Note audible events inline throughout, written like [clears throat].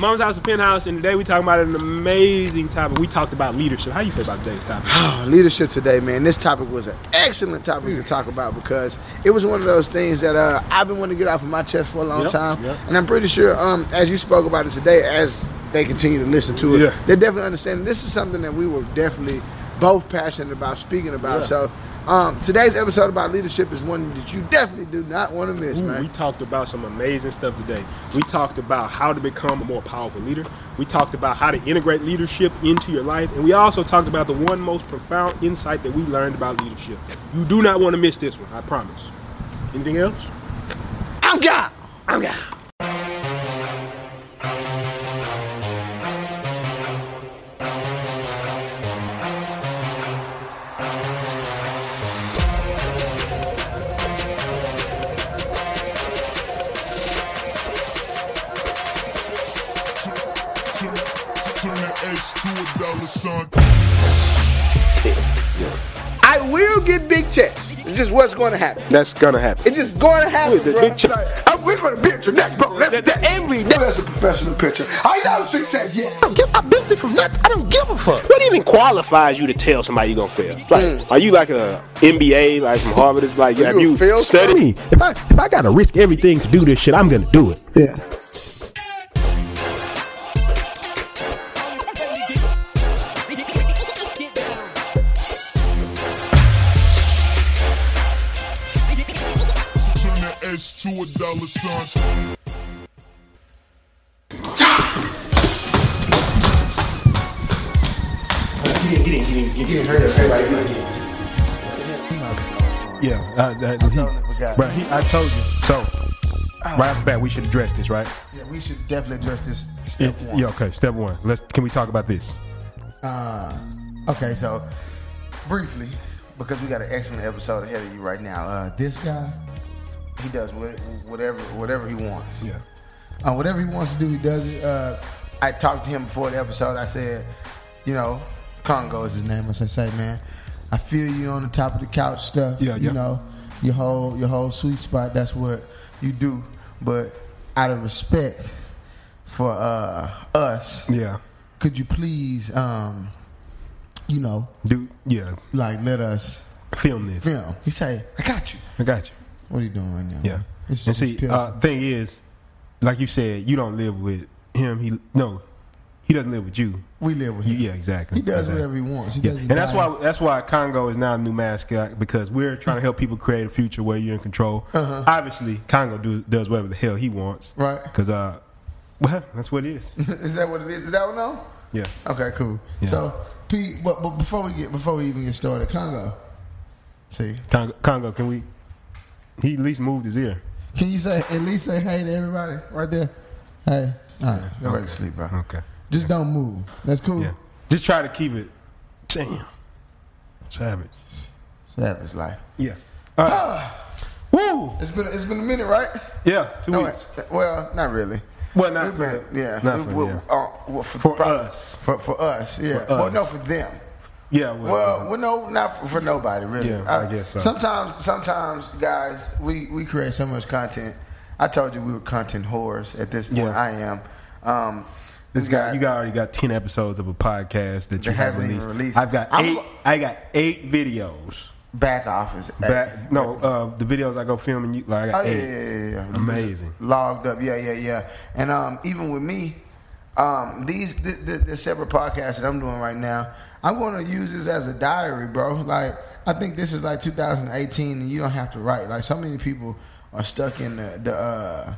Mama's House of Penthouse, and today we talking about an amazing topic. We talked about leadership. How you feel about today's topic? [sighs] leadership today, man. This topic was an excellent topic to talk about because it was one of those things that uh, I've been wanting to get off of my chest for a long Yep, time, yep. and I'm pretty sure, um, as you spoke about it today, as they continue to listen to it, Yeah. they definitely understand. This is something that we were definitely both passionate about speaking about. Yeah. So um, today's episode about leadership is one that you definitely do not want to miss, Ooh, man. we talked about some amazing stuff today. We talked about how to become a more powerful leader. We talked about how to integrate leadership into your life. And we also talked about the one most profound insight that we learned about leadership. You do not want to miss this one, I promise. Anything else? I'm God. I'm God. Turn to a dollar sign. I will get big checks. It's just what's going to happen. That's gonna happen. It's just going to happen, Wait, the bro. big check- I'm- we're going to be at your neck, bro. Every day. Every day. That's a professional pitcher. I know success, yeah. I, don't give, I built it from nothing. I don't give a fuck. What even qualifies you to tell somebody you're gonna fail? Like, hmm. are you like a MBA, like from Harvard? It's like, have you a you field studied? me, if I if I gotta risk everything to do this shit, I'm gonna do it. Yeah. A dollar sign. Yeah, uh, that, he, forgot. Bro, he, I told you. So, right off the bat, we should address this, right? Yeah, we should definitely address this step It- one. yeah, okay. Step one. Let's. Can we talk about this? Uh, okay, so briefly, because we got an excellent episode ahead of you right now. Uh, this guy, he does whatever whatever he wants. Yeah. Uh, whatever he wants to do, he does it. Uh, I talked to him before the episode. I said, you know, Congo is his name. I said, say, man, I feel you on the top of the couch stuff. Yeah, you know, your whole your whole sweet spot. That's what you do. But out of respect for uh, us, Yeah. could you please, um, you know, Do yeah. like let us Film this. film? He say, I got you. I got you. What are you doing right now? Yeah. It's and see, uh, thing is, like you said, you don't live with him. He no, he doesn't live with you. we live with You- him. yeah, exactly. He does Exactly. whatever he wants. He Yeah. And that's why that's why Congo is now a new mascot because we're trying to help people create a future where you're in control. Obviously, Congo do, does whatever the hell he wants. Uh-huh. Right. Because uh, well, [laughs] that's what it is. [laughs] is that what it is? Is that what no? Yeah. Okay, cool. Yeah. So, Pete, but, but before we get before we even get started, Congo. See, Congo, Congo, can we? He at least moved his ear. can you say at least say hey to everybody right there? Hey, all right, go back to sleep, bro. Okay. Just don't move. That's cool. Yeah. Just try to keep it. Damn. Savage. Savage life. Yeah. All right. [sighs] Woo. It's been it's been a minute, right? Yeah. Two No, weeks. Well, not really. Well, not We've for been- yeah, Not We- for we- yeah. uh, well, for, For prob- us. For for us, yeah. For Well, no, for them. Yeah. Well. Well, well, no, not for, for nobody really. Yeah, I guess so. Sometimes, sometimes, guys, we we create so much content. I told you we were content whores. At this point, Yeah. I am. Um, This guy, you got already got ten episodes of a podcast that you have released. released. I've got I'm- eight. I got eight videos. back office. Back, no, uh, the videos I go filming. you like I got Oh yeah, yeah, yeah, yeah. Amazing. Logged up, yeah, yeah, yeah. And um, even with me, um, these the, the, the separate podcasts that I'm doing right now, I'm going to use this as a diary, bro. Like I think this is like 2018, and you don't have to write. Like so many people are stuck in the the. Uh,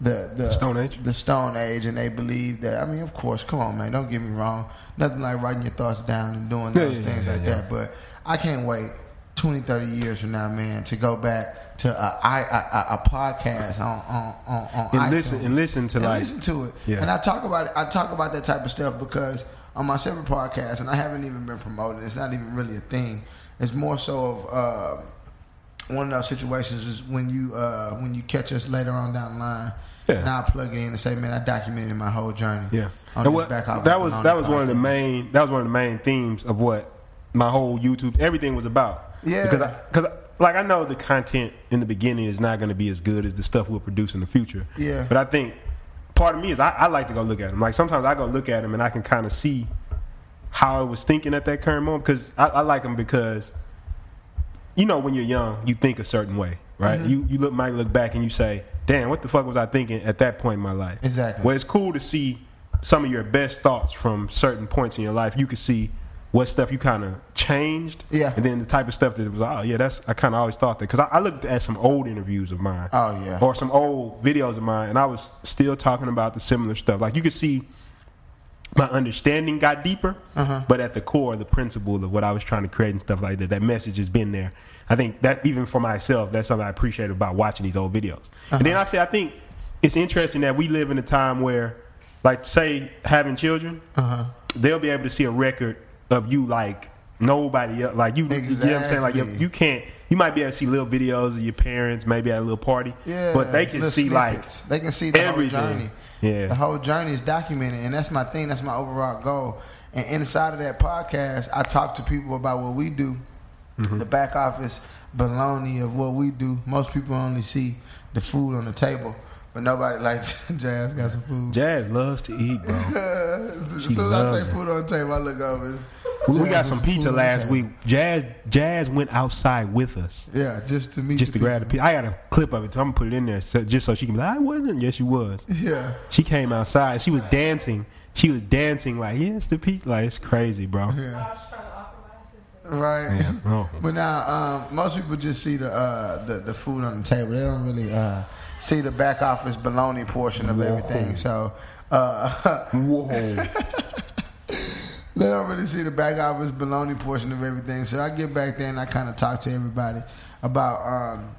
the, the Stone Age? the Stone Age, and they believe that. I mean, of course, come on, man. Don't get me wrong. Nothing like writing your thoughts down and doing those yeah, things yeah, like yeah. that. But I can't wait 20, 30 years from now, man, to go back to a podcast on on on, on And iTunes. listen- and listen to, And like- listen to it. Yeah. And I talk about it. I talk about that type of stuff because on my separate podcast, and I haven't even been promoting. It's not even really a thing. It's more so of. Uh, one of those situations is when you uh, when you catch us later on down the line. Yeah. And I'll plug in and say, man, I documented my whole journey. Yeah, On and what, back that was that was one of the main that was one of the main themes of what my whole YouTube everything was about. Yeah. because because like I know the content in the beginning is not going to be as good as the stuff we'll produce in the future. Yeah. but I think part of me is I, I like to go look at them. Like sometimes I go look at them and I can kind of see how I was thinking at that current moment because I, I like them because you know when you're young you think a certain way, right? Mm-hmm. You you look might look back and you say, "Damn, what the fuck was I thinking at that point in my life?" Exactly. Well, it's cool to see some of your best thoughts from certain points in your life. You can see what stuff you kind of changed, Yeah. and then the type of stuff that was, oh yeah, that's I kind of always thought that because I, I looked at some old interviews of mine, Oh, yeah. or some old videos of mine, and I was still talking about the similar stuff. Like you could see my understanding got deeper, Uh-huh. but at the core, the principle of what I was trying to create and stuff like that, that message has been there. I think that even for myself, that's something I appreciate about watching these old videos. And Uh-huh. then I say, I think it's interesting that we live in a time where, like, say having children, Uh-huh. they'll be able to see a record of you like nobody else. Like you, you know what I'm saying? Like you, you can't. You might be able to see little videos of your parents, maybe at a little party, Yeah, but they can see like they can see the everything. whole journey. Yeah. the whole journey is documented, and that's my thing. That's my overall goal. And inside of that podcast, I talk to people about what we do, Mm-hmm. the back office baloney of what we do. Most people only see the food on the table, but nobody like [laughs] Jazz got some food. Jazz loves to eat, bro. [laughs] as soon as I loves say it. food on the table, I look over. It's We, we got some pizza last table. week. Jazz Jazz went outside with us Yeah, just to meet just the to grab the pizza. I got a clip of it, so I'm gonna put it in there so, just so she can be like, I wasn't. Yes, she was. Yeah. She came outside. She was dancing. She was dancing like, yes, the pizza. Like it's crazy, bro. I was trying to offer my assistance. Right. Yeah, oh. But now, um, most people just see the, uh, the the food on the table. They don't really uh, see the back office baloney portion of everything. So uh, [laughs] Whoa. they don't really see the back office baloney portion of everything. So I get back there and I kind of talk to everybody about um,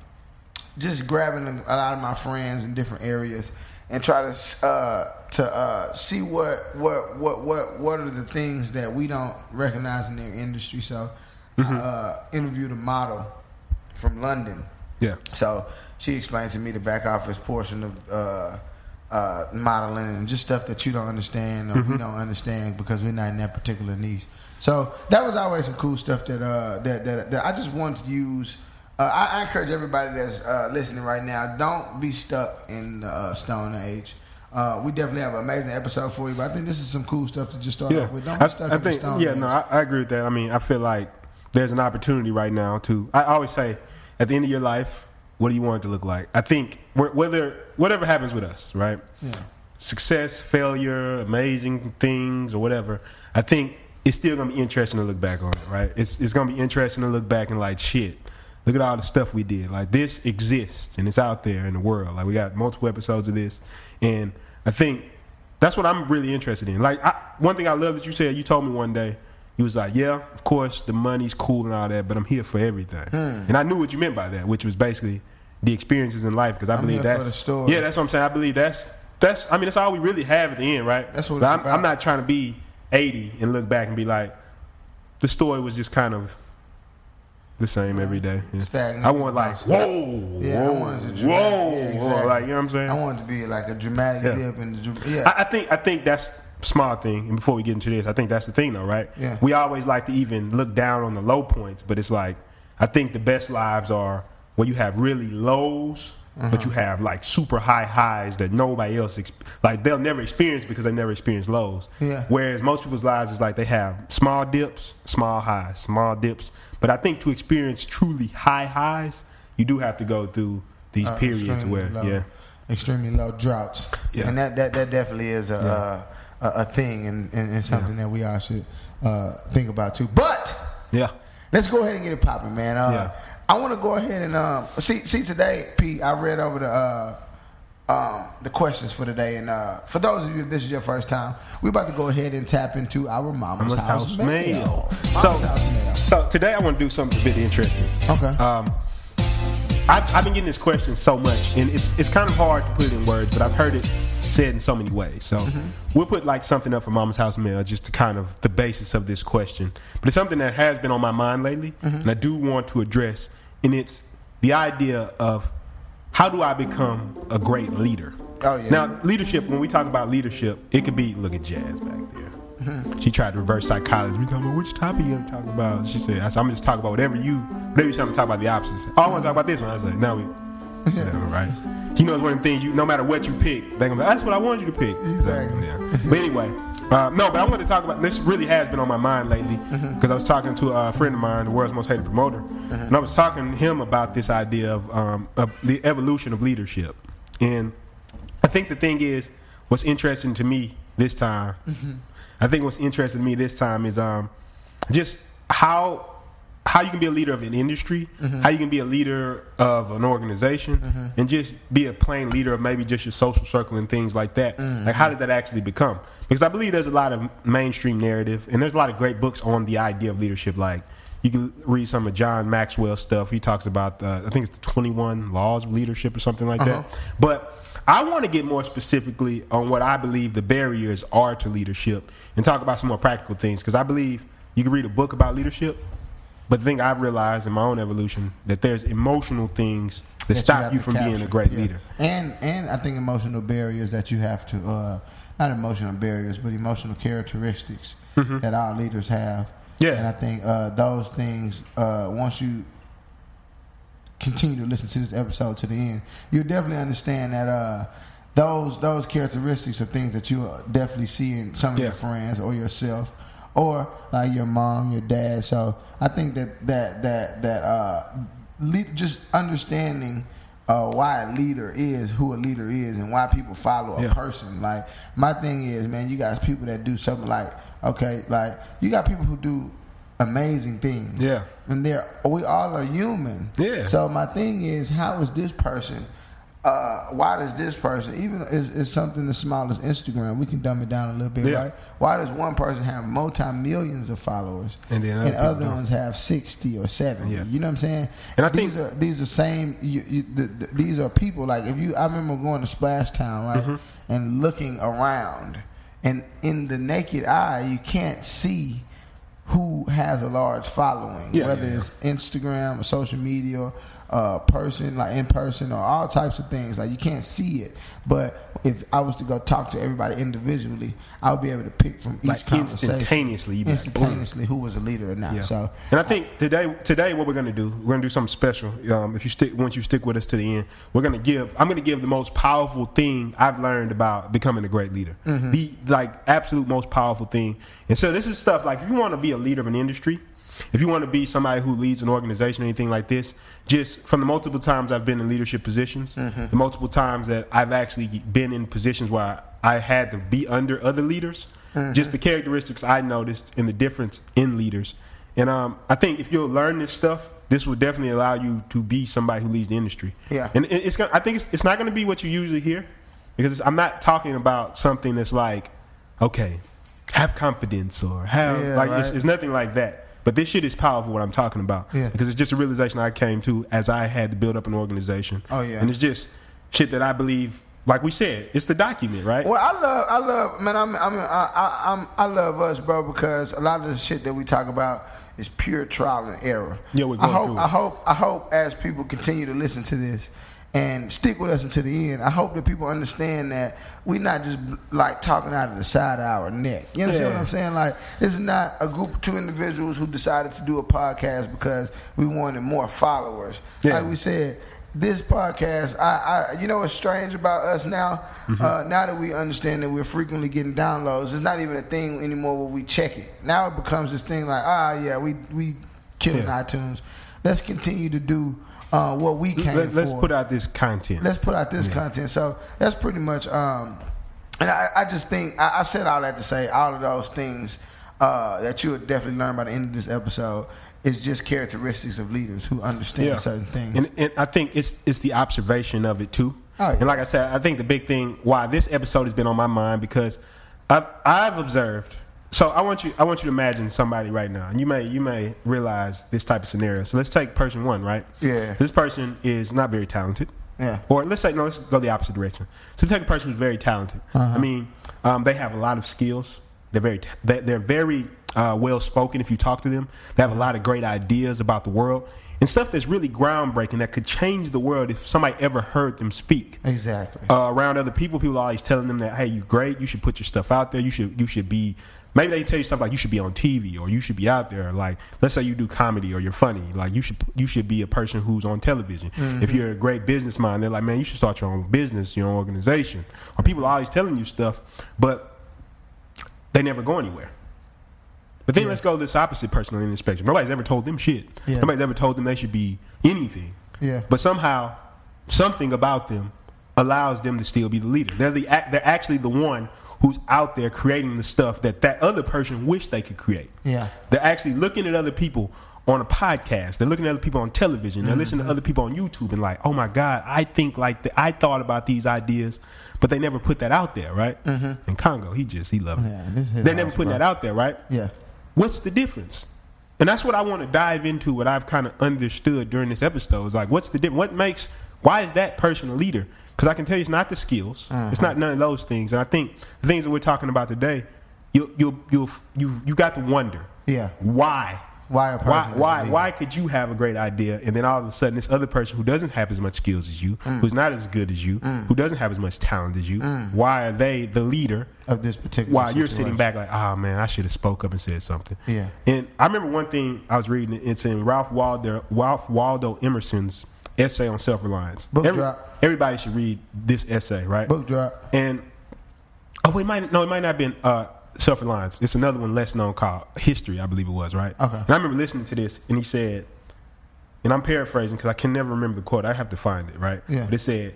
just grabbing a lot of my friends in different areas and try to uh, to uh, see what what what what what are the things that we don't recognize in their industry. So I uh, interviewed a model from London. Yeah. So she explained to me the back office portion of uh, uh, modeling and just stuff that you don't understand or we don't understand because we're not in that particular niche. So that was always some cool stuff that uh, that, that that I just wanted to use. Uh, I, I encourage everybody that's uh, listening right now, don't be stuck in the uh, Stone Age. Uh, we definitely have an amazing episode for you, but I think this is some cool stuff to just start Yeah. off with. Don't be I, stuck I in think. the Stone Yeah. Age. No, I, I agree with that. I mean, I feel like there's an opportunity right now to. I always say, at the end of your life, what do you want it to look like? I think whether whatever happens with us, right? Yeah. Success, failure, amazing things, or whatever. I think it's still gonna be interesting to look back on it, right? It's it's gonna be interesting to look back and like shit. Look at all the stuff we did. Like this exists and it's out there in the world. Like we got multiple episodes of this, and I think that's what I'm really interested in. Like I, one thing I love that you said. You told me one day. You was like, yeah, of course the money's cool and all that, but I'm here for everything. Hmm. And I knew what you meant by that, which was basically the experiences in life. Because I I'm believe that's yeah, that's what I'm saying. I believe that's that's. I mean, that's all we really have at the end, right? That's what I'm, about. I'm not trying to be 80 and look back and be like, the story was just kind of the same every day. Yeah. I want like, whoa, Yeah, whoa, to dramatic- whoa, yeah, exactly. like you know what I'm saying? I want it to be like a dramatic Yeah. dip in the yeah. I, I think I think that's small thing. And before we get into this, I think that's the thing, though, right? Yeah. We always like to even look down on the low points, but it's like I think the best lives are when you have really lows, but you have like super high highs that nobody else exp- like they'll never experience because they never experienced lows. Yeah. Whereas most people's lives is like they have small dips, small highs, small dips. But I think to experience truly high highs, you do have to go through these Uh, periods where low, yeah. extremely low droughts. Yeah. and that, that that definitely is a a, a thing and, and, and something that we all should uh, think about too. But Yeah. let's go ahead and get it popping, man. Uh, Yeah. I want to go ahead and um, see see today, Pete. I read over the. Uh, um, the questions for today, and uh, for those of you, if this is your first time, we're about to go ahead and tap into our mama's, Mama's house, house mail. mail. Mama's So, house mail. so today I want to do something a bit interesting. Okay. Um, I've, I've been getting this question so much, and it's it's kind of hard to put it in words, but I've heard it said in so many ways. So Mm-hmm. we'll put like something up for Mama's House Mail, just to kind of the basis of this question. But it's something that has been on my mind lately, Mm-hmm. and I do want to address, and it's the idea of how do I become a great leader. Oh, yeah. Now, leadership. When we talk about leadership, it could be look at Jazz back there. Mm-hmm. [laughs] She tried to reverse psychology. We talking about which topic you talking about? She said, I said, I'm just talking about whatever you, whatever you trying to talk about the opposites. Oh, I want to talk about this one. I said, now we, [laughs] whatever, right? You know, it's one of the things you, no matter what you pick, they're gonna be, that's what I wanted you to pick. So, yeah. But anyway, uh, no, but I want to talk about this. Really has been on my mind lately because Mm-hmm. I was talking to a friend of mine, the world's most hated promoter, and I was talking to him about this idea of, um, of the evolution of leadership. And I think the thing is, what's interesting to me this time, I think what's interesting to me this time is um, just how how you can be a leader of an industry, mm-hmm. how you can be a leader of an organization, mm-hmm. and just be a plain leader of maybe just your social circle and things like that. Mm-hmm. Like, how does that actually become? Because I believe there's a lot of mainstream narrative, and there's a lot of great books on the idea of leadership. Like, you can read some of John Maxwell's stuff. He talks about, the, I think it's the 21 laws of leadership or something like that. Uh-huh. But I want to get more specifically on what I believe the barriers are to leadership and talk about some more practical things because I believe you can read a book about leadership, but the thing I've realized in my own evolution that there's emotional things that, that stop you to from being a great Yeah. leader. And and I think emotional barriers that you have to uh, not emotional barriers, but emotional characteristics that our leaders have. Yeah. And I think uh, those things uh, once you continue to listen to this episode to the end, you'll definitely understand that uh, those those characteristics are things that you definitely see in some of Yeah. your friends or yourself or like your mom, your dad. So I think that that that that uh, le- just understanding uh, why a leader is who a leader is and why people follow a Yeah. person. Like my thing is, man, you got people that do something like okay, like you got people who do amazing things. Yeah. and they're we all are human. Yeah. So my thing is, how is this person? Uh, why does this person even is, is something as small as Instagram? We can dumb it down a little bit, Yeah. right? Why does one person have multi millions of followers And then other and other ones have sixty or seventy? Yeah. You know what I'm saying? And I these think- are these are same. You, you, the, the, these are people like if you. I remember going to Splash Town, right, Mm-hmm. and looking around, and in the naked eye, you can't see who has a large following, Yeah, whether yeah, it's Instagram or social media, uh, person like in person or all types of things. Like you can't see it, but if I was to go talk to everybody individually, I would be able to pick from each Like conversation instantaneously, instantaneously who was a leader or not. Yeah. So and I think today, today, what we're gonna do, we're gonna do something special. Um, if you stick, once you stick with us to the end, we're gonna give. I'm gonna give the most powerful thing I've learned about becoming a great leader. Mm-hmm. The like absolute most powerful thing. And so this is stuff like if you want to be a leader of an industry, if you want to be somebody who leads an organization or anything like this, just from the multiple times I've been in leadership positions, Mm-hmm. the multiple times that I've actually been in positions where I had to be under other leaders, Mm-hmm. just the characteristics I noticed and the difference in leaders. And um, I think if you'll learn this stuff, this will definitely allow you to be somebody who leads the industry. Yeah. And it's gonna, I think it's, it's not going to be what you usually hear because it's, I'm not talking about something that's like, okay, have confidence or have Yeah, like it's, it's nothing like that. But this shit is powerful. What I'm talking about, Yeah. because it's just a realization I came to as I had to build up an organization. Oh, yeah. and it's just shit that I believe. Like we said, it's the document, right? Well, I love, I love, man. I'm, I'm, I, I, I'm, I love us, bro, because a lot of the shit that we talk about is pure trial and error. Yeah, we're I hope, through it. I hope, I hope, as people continue to listen to this and stick with us until the end, I hope that people understand that we're not just like talking out of the side of our neck. You understand Yeah. what I'm saying? Like, this is not a group of two individuals who decided to do a podcast because we wanted more followers. Yeah. Like we said, this podcast, I, I, you know, what's strange about us now. Mm-hmm. Uh, now that we understand that we're frequently getting downloads, it's not even a thing anymore where we check it. Now it becomes this thing like, ah, yeah, we we killing Yeah. iTunes. Let's continue to do uh, what we came Let, us put out this content. Let's put out this content. So that's pretty much. Um, and I, I just think I, I said all that to say all of those things uh, that you would definitely learn by the end of this episode is just characteristics of leaders who understand certain things. And, and I think it's it's the observation of it too. Oh, yeah. And like I said, I think the big thing why this episode has been on my mind because I've, I've observed. So I want you I want you to imagine somebody right now, and you may you may realize this type of scenario. So let's take person one, right? Yeah. This person is not very talented. Yeah. Or let's say no, let's go the opposite direction. So take a person who's very talented. Uh-huh. I mean, um, they have a lot of skills. They're very t- they- they're very uh, well spoken. If you talk to them, they have a lot of great ideas about the world and stuff that's really groundbreaking that could change the world if somebody ever heard them speak. Exactly. Uh, around other people, people are always telling them that, hey, you're great. You should put your stuff out there. You should you should be. Maybe they tell you something like you should be on TV or you should be out there. Like let's say you do comedy or you're funny. Like you should you should be a person who's on television. Mm-hmm. If you're a great business mind, they're like, man, you should start your own business, your own organization. Or people are always telling you stuff, but they never go anywhere. But then let's go to this opposite person in the spectrum. Nobody's ever told them shit. Yeah. Nobody's ever told them they should be anything. Yeah. But somehow, something about them allows them to still be the leader. They're the they're actually the one who's out there creating the stuff that that other person wished they could create. Yeah. They're actually looking at other people on a podcast. They're looking at other people on television. They're listening to other people on YouTube and like, oh my God, I think like the, I thought about these ideas, but they never put that out there, right? Mm-hmm. In Congo, he just he loved it. Yeah, this is his they never putting that out there, right? Yeah. What's the difference? And that's what I want to dive into. What I've kind of understood during this episode is like, what's the difference? What makes? Why is that person a leader? Because I can tell you, it's not the skills. It's not uh-huh. none of those things. And I think the things that we're talking about today, you you you you you got to wonder. Yeah. Why? Why a Why? Why? leader. Why could you have a great idea and then all of a sudden this other person who doesn't have as much skills as you, Mm. who's not as good as you, mm. who doesn't have as much talent as you, mm. why are they the leader? Of this particular. while you're sitting back like, oh man, I should have spoke up and said something. Yeah. And I remember one thing I was reading. It's in Ralph Waldo Ralph Waldo Emerson's essay on self reliance. Book drop. Everybody should read this essay, right? Book drop. And oh, it might no, it might not have been uh, self reliance. It's another one less known called history, I believe it was, right? Okay. And I remember listening to this, and he said, and I'm paraphrasing because I can never remember the quote. I have to find it, right? Yeah. But it said,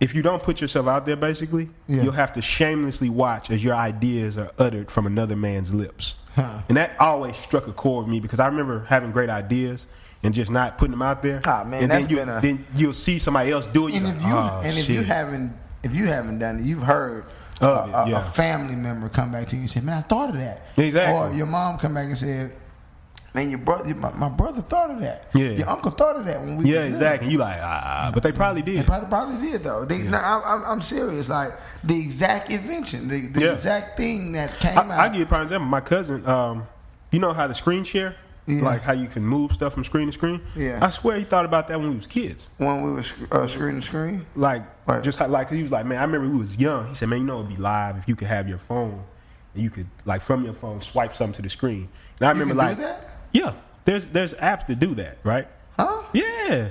if you don't put yourself out there, basically, Yeah. you'll have to shamelessly watch as your ideas are uttered from another man's lips. Huh. And that always struck a chord with me because I remember having great ideas and just not putting them out there. Ah, man, and then, you, a- then you'll see somebody else do it. And you're if you "Oh, and if you haven't if you haven't done it, you've heard Of a, a- yeah. a family member come back to you and say, "Man, I thought of that." Exactly. Or your mom come back and said, "Man, your brother, my, my brother thought of that. Yeah. Your uncle thought of that when we Yeah, was little." exactly. You like ah, but they probably They did. probably, probably did though. They, no, I'm, I'm, I'm serious. Like the exact invention, the, the Yeah. exact thing that came I, out. I give you a prime example. My cousin, um, you know how the screen share, Yeah. like how you can move stuff from screen to screen. Yeah. I swear he thought about that when we was kids. when we were uh, screen to screen. Like Right. just how, like he was like, man, I remember we was young. He said, man, you know it'd be live if you could have your phone and you could like from your phone swipe something to the screen. And I remember like, yeah, there's there's apps to do that, right? Huh? Yeah,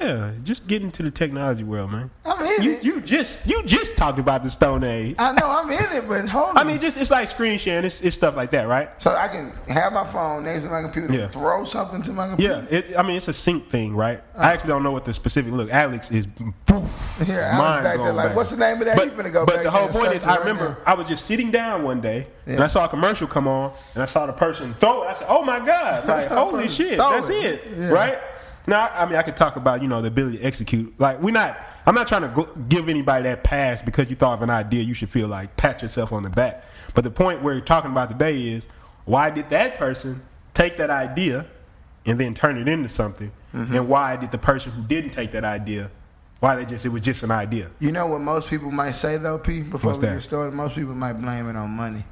yeah. Just get into the technology world, man. I'm in you, it. you just you just talked about the Stone Age. I know I'm in it, but hold on. I mean, just it's like screen sharing. It's, it's stuff like that, right? so I can have my phone next to my computer, Yeah. throw something to my computer. Yeah, it, I mean it's a sync thing, right? Uh-huh. I actually don't know what the specific look. Alex is poof, Yeah, mind back there like, back. what's the name of that? But, You go but the whole point is, I remember now. I was just sitting down one day and I saw a commercial come on and I saw the person throw it. I said, "Oh my god! [laughs] Like holy shit, that's it. it, Yeah. right?" Now, I mean, I could talk about you know the ability to execute. Like we're not. I'm not trying to go, give anybody that pass because you thought of an idea. You should feel like pat yourself on the back. But the point we're talking about today is why did that person take that idea and then turn it into something, Mm-hmm. and why did the person who didn't take that idea, why they just it was just an idea. You know what most people might say though, P. Before What's we that? get started, most people might blame it on money.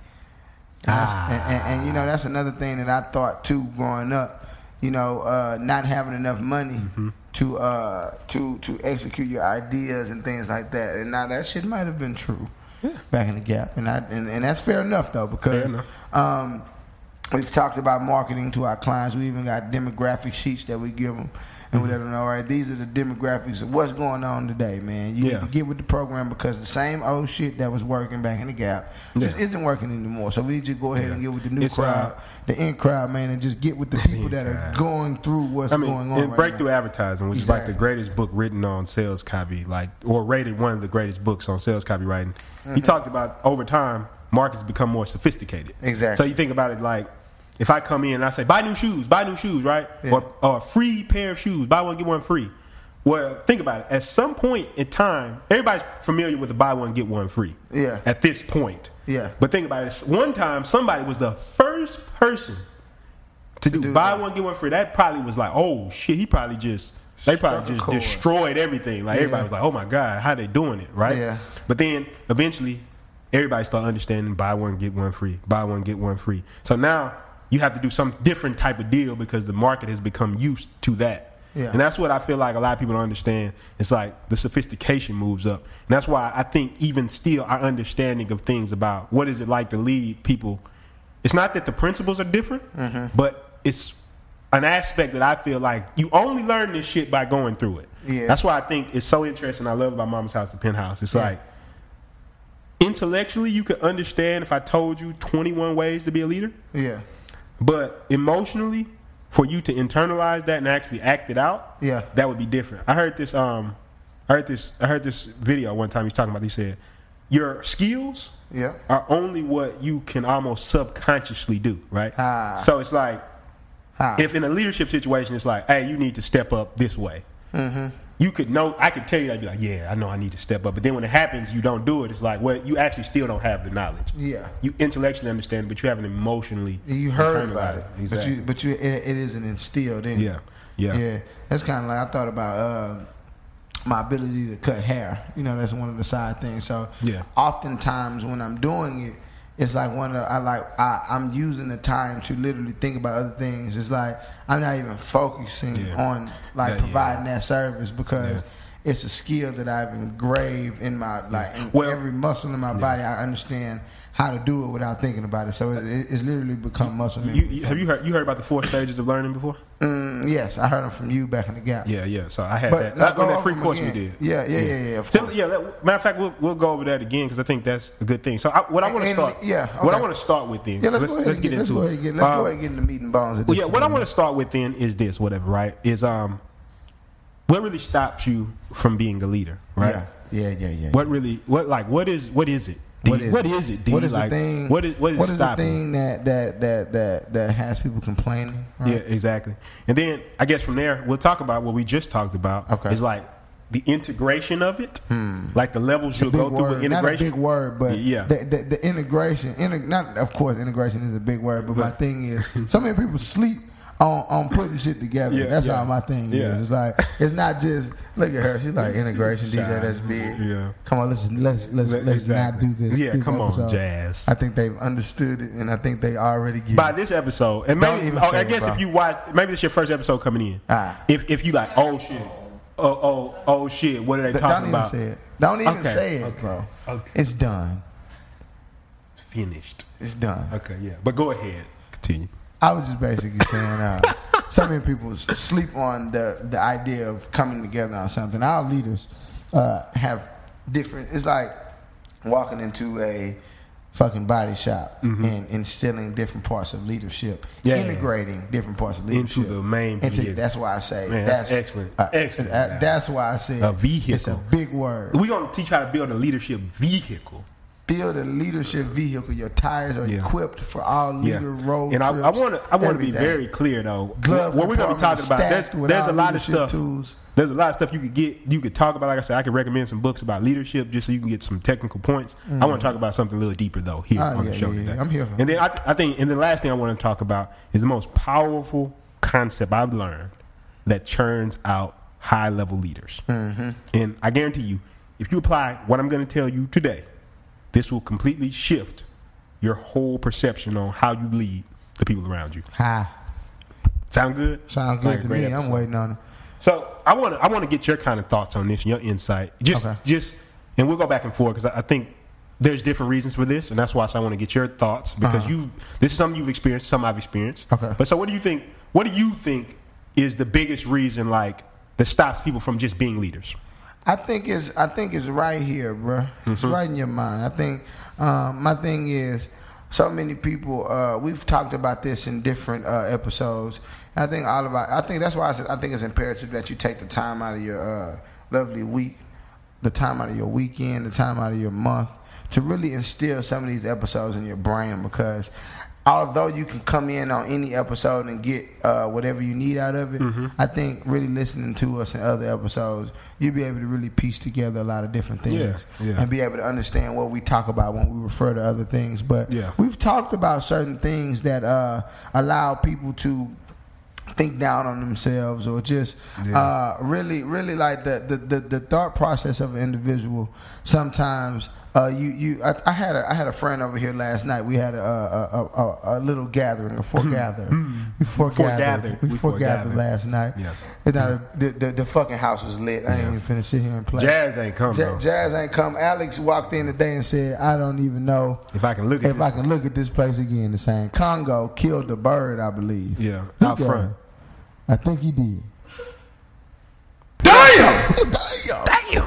Ah. And, and, and, you know that's another thing that I thought too growing up. You know, uh, not having enough money Mm-hmm. to uh, to to execute your ideas and things like that. And now that shit might have been true back in the gap, and I and, and that's fair enough though because enough. um, we've talked about marketing to our clients. We even got demographic sheets that we give them. And we let them know, all right, these are the demographics of what's going on today, man. You Yeah. need to get with the program because the same old shit that was working back in the gap just Yeah. isn't working anymore. So we need to go ahead and get with the new It's, uh, crowd, the in crowd, man, and just get with the people that are going through what's I mean, going on in right breakthrough now. advertising, which is like the greatest book written on sales copy, like or rated one of the greatest books on sales copywriting. Mm-hmm. He talked about over time, markets become more sophisticated. Exactly. So you think about it like. If I come in and I say buy new shoes, buy new shoes, right? Yeah. Or, or a free pair of shoes, buy one get one free. Well, think about it. At some point in time, everybody's familiar with the buy one get one free. Yeah. At this point. Yeah. But think about it. One time, somebody was the first person to do, do buy that. one get one free. That probably was like, oh shit, he probably just they probably just destroyed everything. Like everybody was like, oh my god, how they doing it, right? Yeah. But then eventually everybody started understanding buy one get one free, buy one get one free. So now you have to do some different type of deal because the market has become used to that. Yeah. And that's what I feel like a lot of people don't understand. It's like the sophistication moves up. And that's why I think even still our understanding of things about what is it like to lead people, it's not that the principles are different, Mm-hmm. but it's an aspect that I feel like you only learn this shit by going through it. Yeah. That's why I think it's so interesting. I love about Mama's House, the penthouse. It's Yeah. like intellectually you could understand if I told you 21 ways to be a leader. Yeah. But emotionally, for you to internalize that and actually act it out, Yeah. that would be different. I heard this. Um, I heard this. I heard this video one time. He's talking about. He said, "Your skills Yeah. are only what you can almost subconsciously do." Right. Ah. So it's like Ah. if in a leadership situation, it's like, "Hey, you need to step up this way." Mm-hmm. You could know. I could tell you. I'd be like, "Yeah, I know. I need to step up." But then when it happens, you don't do it. It's like, well, you actually still don't have the knowledge. Yeah. You intellectually understand, but you haven't emotionally. You heard about it, Exactly. but you, but you, it, it isn't instilled in. Yeah, yeah. yeah. That's kind of like I thought about uh, my ability to cut hair. You know, that's one of the side things. So, Yeah. Oftentimes when I'm doing it, it's like one of the, I like I, I'm using the time to literally think about other things. It's like I'm not even focusing Yeah. on like That- yeah. providing that service because. Yeah. It's a skill that I've engraved in my like in Well- every muscle in my body. I understand how to do it without thinking about it. So it, it- it's literally become muscle memory. You, have you heard you heard about the four stages of learning before? Mm, yes, I heard them from you back in the gap. Yeah, yeah. So I had But that on that free course we did. Yeah, yeah, yeah, yeah, of Still- yeah. Matter of fact, we'll, we'll go over that again because I think that's a good thing. So I, what I want to start, yeah, what I want to start with then. Yeah, let's, let's, go ahead let's get, get, let's into go it. get, let's Um, go ahead and get into meat and bones Well, yeah, what I want to start with then is this, whatever, right? Is um, what really stops you from being a leader, right? Yeah, yeah, yeah, yeah. What really, what like, what is, what is it? D? What is, what is it? D? What is like, the thing? What is, what is, what is the thing that that that that that has people complaining? right? Yeah, exactly. And then I guess from there we'll talk about what we just talked about. Okay. Is like the integration of it, hmm. like the levels you'll go through word, with not a integration. big word, but Yeah. the, the, the integration. Integ- not of course, integration is a big word, but my thing is, so many people sleep on, on putting shit together. Yeah, That's yeah. how my thing Yeah. is. It's like it's not just look at her. She's like integration DJ. That's big. Yeah. Come on, let's let's let's Let- let's not do this. Yeah, this come on. Jazz. I think they've understood it, and I think they already get. By this episode, and Don't maybe even oh, I it, guess bro. if you watch, maybe this your first episode coming in. Ah. If if you like, oh shit, oh oh oh shit, what are they Th- talking Don't even about? say it. Don't even Okay, say it, okay, bro. okay. It's done. Finished. It's done. Okay, yeah, but go ahead, continue. I was just basically saying, uh, so many people sleep on the the idea of coming together on something. Our leaders uh, have different. It's like walking into a fucking body shop and instilling different parts of leadership, Mm-hmm. Yeah, yeah. integrating different parts of leadership Into the main Into- vehicle. That's why I say Man, that's excellent. uh, Excellent, uh, that's why I say A vehicle. It's a big word. We're gonna teach how to build a leadership vehicle. Build a leadership vehicle. Your tires are Yeah. equipped for all leader road and I, I want to I want to be very clear though. Glove what we're gonna be talking about there's there's a lot of stuff. tools. There's a lot of stuff you could get you could talk about. Like I said, I could recommend some books about leadership just so you can get some technical points. I want to talk about something a little deeper though here Oh, on yeah, the show yeah, yeah. today. I'm here for And then I, th- I think and the last thing I want to talk about is the most powerful concept I've learned that churns out high level leaders. Mm-hmm. And I guarantee you, if you apply what I'm going to tell you today, this will completely shift your whole perception on how you lead the people around you. Ha. Sound good? Sounds good a to me. I'm waiting on it. So I want to I want to get your kind of thoughts on this your insight. Just Okay. just and we'll go back and forth because I, I think there's different reasons for this, and that's why I want to get your thoughts because Uh-huh. you this is something you've experienced, something I've experienced. Okay. But so what do you think? What do you think is the biggest reason like that stops people from just being leaders? I think it's I think it's right here, bro. It's Mm-hmm. right in your mind. I think um, my thing is so many people. Uh, we've talked about this in different uh, episodes. I think all about. I think that's why I, said, I think it's imperative that you take the time out of your uh, lovely week, the time out of your weekend, the time out of your month to really instill some of these episodes in your brain because. Although you can come in on any episode and get uh, whatever you need out of it, Mm-hmm. I think really listening to us in other episodes, you'll be able to really piece together a lot of different things Yeah, yeah. and be able to understand what we talk about when we refer to other things. But Yeah. we've talked about certain things that uh, allow people to think down on themselves or just uh, really, really like the, the, the, the thought process of an individual sometimes Uh, you, you, I, I had a, I had a friend over here last night. We had a, a, a, a, little gathering, a [clears throat] foregather. we foregathered. We foregathered last night. Yeah. And now the, the the fucking house was lit. I ain't even finna sit here and play. Jazz ain't come Ja-. Jazz ain't come. Alex walked in today and said, "I don't even know If I can look at if this, I can look at this place again." The same. Congo killed the bird, I believe. Yeah, out front. him. I think he did. damn. [laughs] Damn. Thank [laughs] you.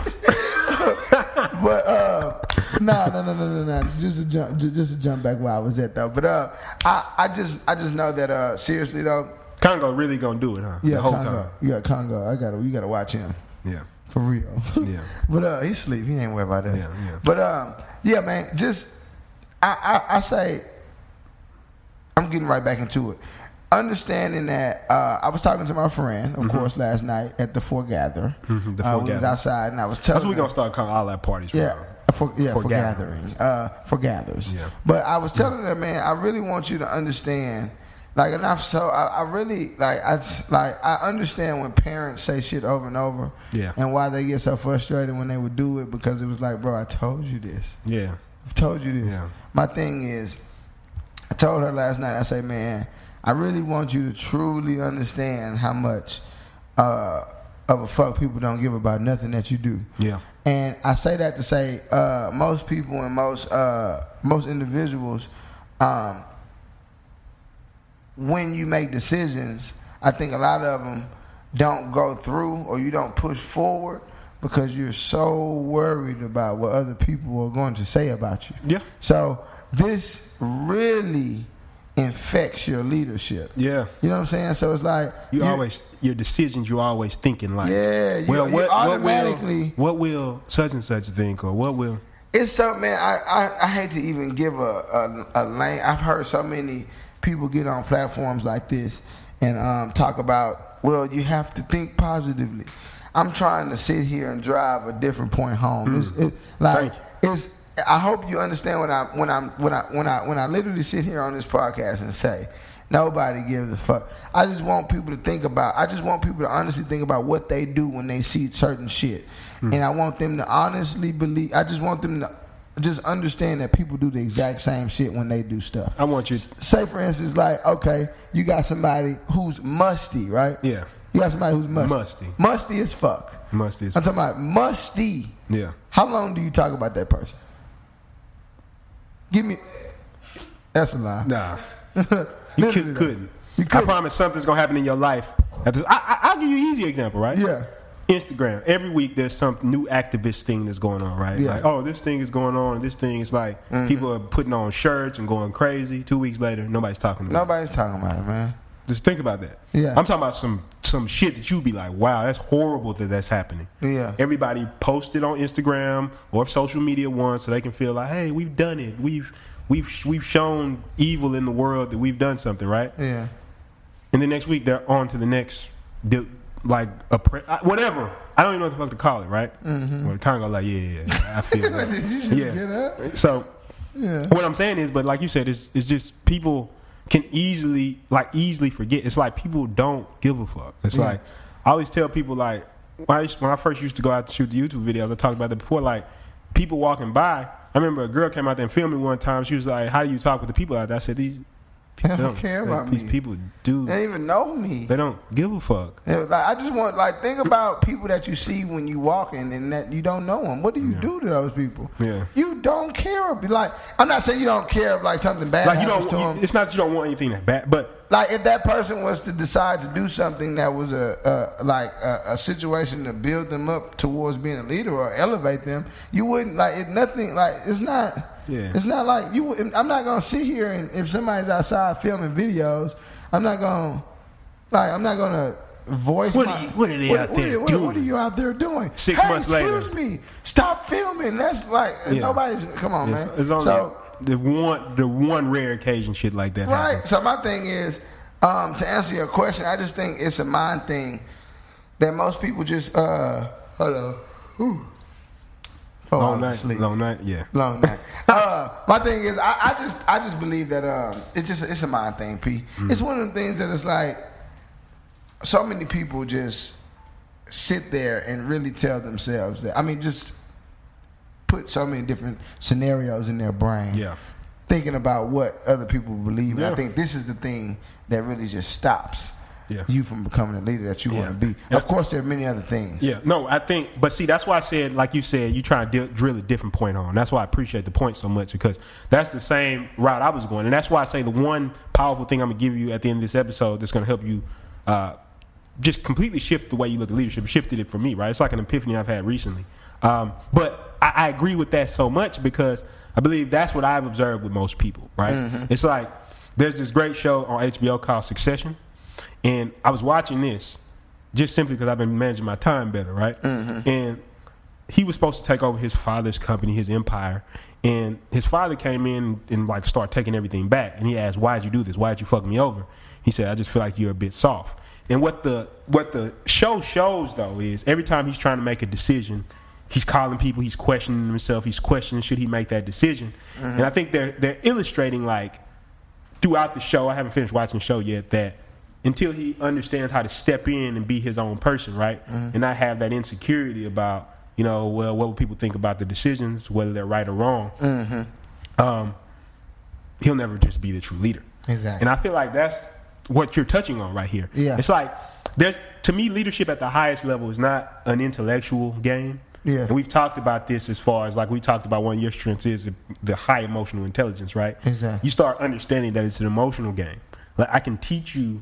But uh, no, no, no, no, no, no. Just to jump, just to jump back where I was at though. But uh, I, I just, I just know that uh, seriously though, Congo really gonna do it, huh? yeah, the whole Congo, time. yeah, Congo. I gotta, you gotta watch him Yeah. for real. Yeah. [laughs] but uh, he sleep. He ain't worried about that. Yeah, yeah. But um, yeah, man. Just, I, I, I say, I'm getting right back into it. Understanding that uh, I was talking to my friend, of course, last night at the foregather. Mm-hmm. the uh, we was outside, and I was telling. That's what we gonna start calling all our parties. Yeah. For yeah for, For gathering, gatherings. uh, for gathers. Yeah. But I was telling her, man, I really want you to understand. Like enough, so I, I really like I like I understand when parents say shit over and over, Yeah. and why they get so frustrated when they would do it because it was like, bro, I told you this, Yeah. I've told you this. Yeah. My thing is, I told her last night. I say, man, I really want you to truly understand how much uh, of a fuck people don't give about nothing that you do. Yeah. And I say that to say uh, most people and most uh, most individuals, um, when you make decisions, I think a lot of them don't go through or you don't push forward because you're so worried about what other people are going to say about you. Yeah. So this really infects your leadership. Yeah. You know what I'm saying? So it's like You always your decisions. You always thinking like, Yeah, you- well, what, automatically- what will what will such and such think, or what will It's something, man. I, I, I hate to even give a, a, a lane. I've heard so many people get on platforms like this and um, talk about, well, you have to think positively. I'm trying to sit here and drive a different point home. It's, it, like Thank it's. I hope you understand when I when I'm when I when I when I literally sit here on this podcast and say. Nobody gives a fuck. I just want people to think about. I just want people to honestly think about what they do when they see certain shit, hmm. and I want them to honestly believe. I just want them to just understand that people do the exact same shit when they do stuff. I want you- say for instance, like okay, you got somebody who's musty, right? Yeah. You got somebody who's musty. Musty. Musty as fuck. Musty as I'm talking about musty. Yeah. How long do you talk about that person? Give me. That's a lie. Nah. [laughs] You could, couldn't. You I couldn't. promise something's gonna happen in your life. I, I, I'll give you an easy example, right? Yeah. Instagram. Every week there's some new activist thing that's going on, right? Yeah. Like, oh, this thing is going on. This thing is like Mm-hmm. people are putting on shirts and going crazy. Two weeks later, nobody's talking about. it. Nobody's talking about it, man. Just think about that. Yeah. I'm talking about some some shit that you'd be like, wow, that's horrible that that's happening. Yeah. Everybody posted on Instagram or social media once so they can feel like, hey, we've done it. We've we've we've shown evil in the world that we've done something, right? Yeah. And the next week they're on to the next, like a pre- whatever. I don't even know what the fuck to call it, right? Mm-hmm. Well, kind of like, yeah, yeah, yeah, I feel [laughs] that. Did you just yeah. get up? So Yeah. what I'm saying is, but like you said, it's, it's just people can easily like easily forget. It's like people don't give a fuck. It's Yeah. like I always tell people like when I, used, when I first used to go out to shoot the YouTube videos, I talked about that before. Like people walking by, I remember a girl came out there and filmed me one time. She was like, "How do you talk with the people out there?" I said, "These They don't care about these me. people do. They don't even know me. They don't give a fuck." Yeah, Like I just want like think about people that you see when you walking and that you don't know them. What do you do to those people? Yeah. You don't care. Like I'm not saying you don't care if like something bad Like you happens don't. to them. It's not that you don't want anything that bad, but like if that person was to decide to do something that was a, a like a, a situation to build them up towards being a leader or elevate them, you wouldn't like it. Nothing like it's not. Yeah. It's not like you. I'm not gonna sit here and if somebody's outside filming videos, I'm not gonna like I'm not gonna voice. What my, are you- what are they what, out what, there what, what are you out there doing? Six hey, months later. excuse me. Stop filming. That's like Yeah. nobody's. Come on, it's, man. it's only so the one the one rare occasion shit like that Right. happens. So my thing is, um, to answer your question, I just think it's a mind thing that most people just uh hold on. Whew. Fall Long night, asleep. long night, yeah. Long night. [laughs] uh, my thing is, I, I just I just believe that um, it's just it's a mind thing, P. Mm. It's one of the things that it's like so many people just sit there and really tell themselves that. I mean, just put so many different scenarios in their brain. Yeah. Thinking about what other people believe. And Yeah. I think this is the thing that really just stops Yeah. you from becoming the leader that you Yeah. want to be. Yeah. Of course, there are many other things. Yeah, no, I think, but see, that's why I said, like you said, you try and deal, drill a different point on. That's why I appreciate the point so much because that's the same route I was going, and that's why I say the one powerful thing I'm gonna give you at the end of this episode that's gonna help you uh, just completely shift the way you look at leadership. Shifted it for me, right? It's like an epiphany I've had recently. Um, but I, I agree with that so much because I believe that's what I've observed with most people, right? It's like there's this great show on HBO called Succession, and I was watching this just simply because I've been managing my time better, right? Mm-hmm. And he was supposed to take over his father's company, his empire, and his father came in and like start taking everything back. And he asked, "Why'd you do this? Why'd you fuck me over?" He said, "I just feel like you're a bit soft." And what the what the show shows though is every time he's trying to make a decision, he's calling people, he's questioning himself, he's questioning should he make that decision. Mm-hmm. And I think they're they're illustrating like throughout the show. I haven't finished watching the show yet. That until he understands how to step in and be his own person, right, and not have that insecurity about you know, well, what will people think about the decisions, whether they're right or wrong. Um, he'll never just be the true leader. Exactly. And I feel like that's what you're touching on right here. Yeah. It's like there's to me leadership at the highest level is not an intellectual game. Yeah. And we've talked about this as far as like we talked about one of your strengths is the high emotional intelligence, right? Exactly. You start understanding that it's an emotional game. Like I can teach you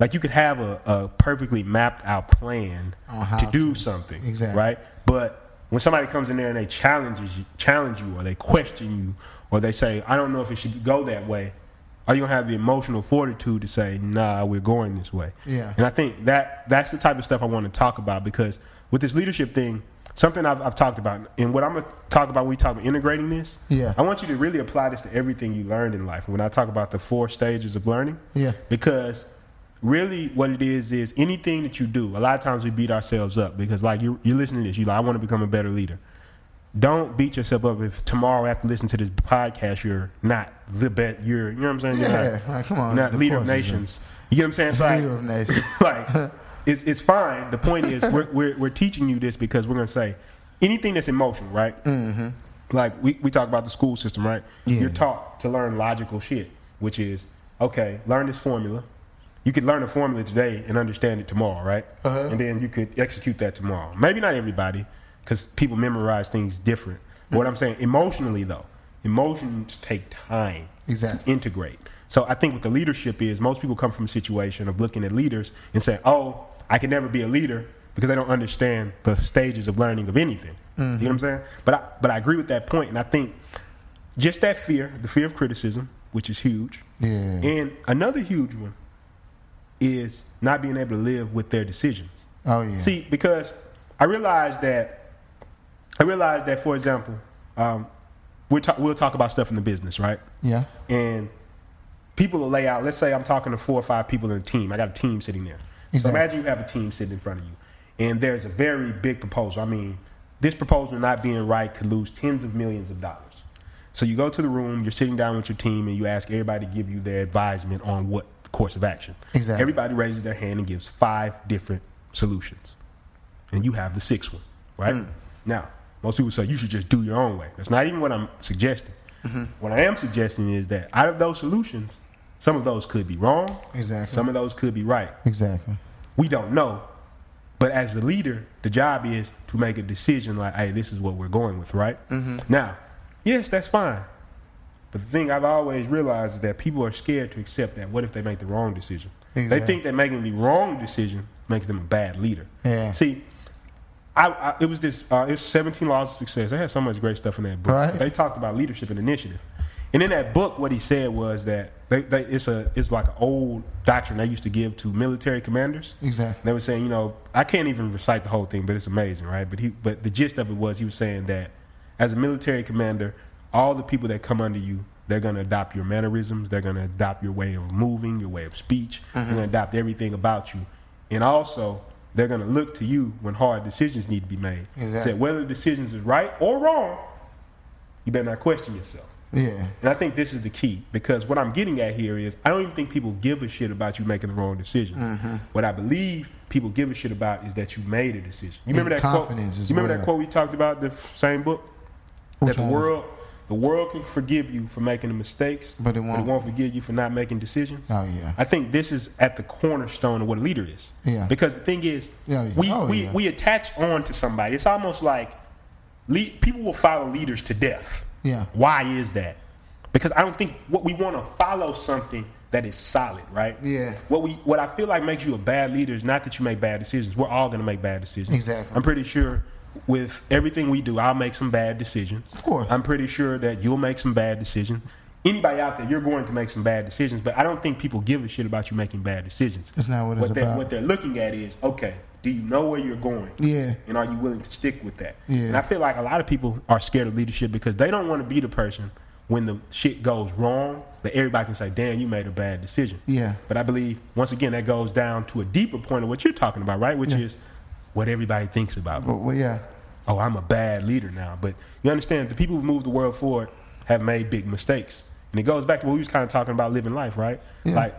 like you could have a, a perfectly mapped out plan to do to- something. Exactly. Right? But when somebody comes in there and they challenges you, challenge you, or they question you, or they say, "I don't know if it should go that way," are you gonna have the emotional fortitude to say, "Nah, we're going this way"? Yeah. And I think that that's the type of stuff I want to talk about because with this leadership thing, something I've, I've talked about, and what I'm gonna talk about when we talk about integrating this, Yeah. I want you to really apply this to everything you learned in life. When I talk about the four stages of learning, Yeah. because really what it is is anything that you do a lot of times we beat ourselves up because like you're, you're listening to this you're like i want to become a better leader. Don't beat yourself up if tomorrow after listening to this podcast you're not the best you're you know what i'm saying? You're Yeah, not, like, come on, not leader of nations. You get what i'm saying? So Leader of nations. [laughs] like it's, it's fine. The point is we're, we're, we're teaching you this because we're going to say anything that's emotional right? Mm-hmm. like we, we talk about the school system right? Yeah. you're taught to learn logical shit which is okay learn this formula you could learn a formula today and understand it tomorrow right? Uh-huh. and then you could execute that tomorrow. Maybe not everybody because people memorize things different. But what i'm saying emotionally though emotions take time Exactly. to integrate. So i think what the leadership is most people come from a situation of looking at leaders and saying oh i can never be a leader because they don't understand the stages of learning of anything. You know what i'm saying? But I, but i agree with that point and i think just that fear the fear of criticism which is huge Yeah. and another huge one is not being able to live with their decisions. Oh, yeah. See, because I realized that I realized that, for example, um, we're ta- we'll talk about stuff in the business, right? Yeah. And people will lay out. Let's say I'm talking to four or five people in a team. I got a team sitting there. So imagine you have a team sitting in front of you, and there's a very big proposal. I mean, this proposal not being right could lose tens of millions of dollars. So you go to the room, you're sitting down with your team, and you ask everybody to give you their advisement on what course of action. Exactly. Everybody raises their hand and gives five different solutions, and you have the sixth one, right? Mm. Now, most people say you should just do your own way. That's not even what I'm suggesting. Mm-hmm. What I am suggesting is that out of those solutions, some of those could be wrong. Exactly. Some of those could be right. Exactly. We don't know. But as the leader, the job is to make a decision like, hey, this is what we're going with, right? Mm-hmm. Now, yes, that's fine. But the thing I've always realized is that people are scared to accept that. What if they make the wrong decision? They think that making the wrong decision makes them a bad leader. Yeah. See, I, I, it was this. Uh, it's 17 Laws of Success. They had so much great stuff in that book. Right. They talked about leadership and initiative. And in that book, what he said was that they, they, it's a it's like an old doctrine they used to give to military commanders. Exactly. They were saying, you know, I can't even recite the whole thing, but it's amazing, right? But he, but the gist of it was he was saying that as a military commander, all the people that come under you, they're going to adopt your mannerisms, they're going to adopt your way of moving, your way of speech, they're going to adopt everything about you, and also they're going to look to you when hard decisions need to be made. Exactly. Say whether the decisions is right or wrong, you better not question yourself. Yeah. And I think this is the key because what I'm getting at here is I don't even think people give a shit about you making the wrong decisions. Mm-hmm. What I believe people give a shit about is that you made a decision. You remember that quote? You remember that quote we talked about the same book? Which that the world the world can forgive you for making the mistakes, But it won't. forgive you for not making decisions. Oh, yeah. I think this is at the cornerstone of what a leader is. Yeah. Because the thing is, Yeah, yeah. we Oh, we, yeah. we attach on to somebody. It's almost like people will follow leaders to death. Yeah. Why is that? Because I don't think what we want to follow something that is solid, right? Yeah. What we what I feel like makes you a bad leader is not that you make bad decisions. We're all going to make bad decisions. Exactly. I'm pretty sure with everything we do, I'll make some bad decisions. Of course. I'm pretty sure that you'll make some bad decisions. Anybody out there, you're going to make some bad decisions, but I don't think people give a shit about you making bad decisions. That's not what it's they're, about. What they're looking at is, okay, do you know where you're going? Yeah. And are you willing to stick with that? Yeah. And I feel like a lot of people are scared of leadership because they don't want to be the person when the shit goes wrong that everybody can say, damn, you made a bad decision. Yeah. But I believe, once again, that goes down to a deeper point of what you're talking about, right? Which Yeah. is what everybody thinks about me well, yeah. oh, I'm a bad leader now. But you understand, the people who move the world forward have made big mistakes. And it goes back to what we was kind of talking about living life, right? Yeah. Like,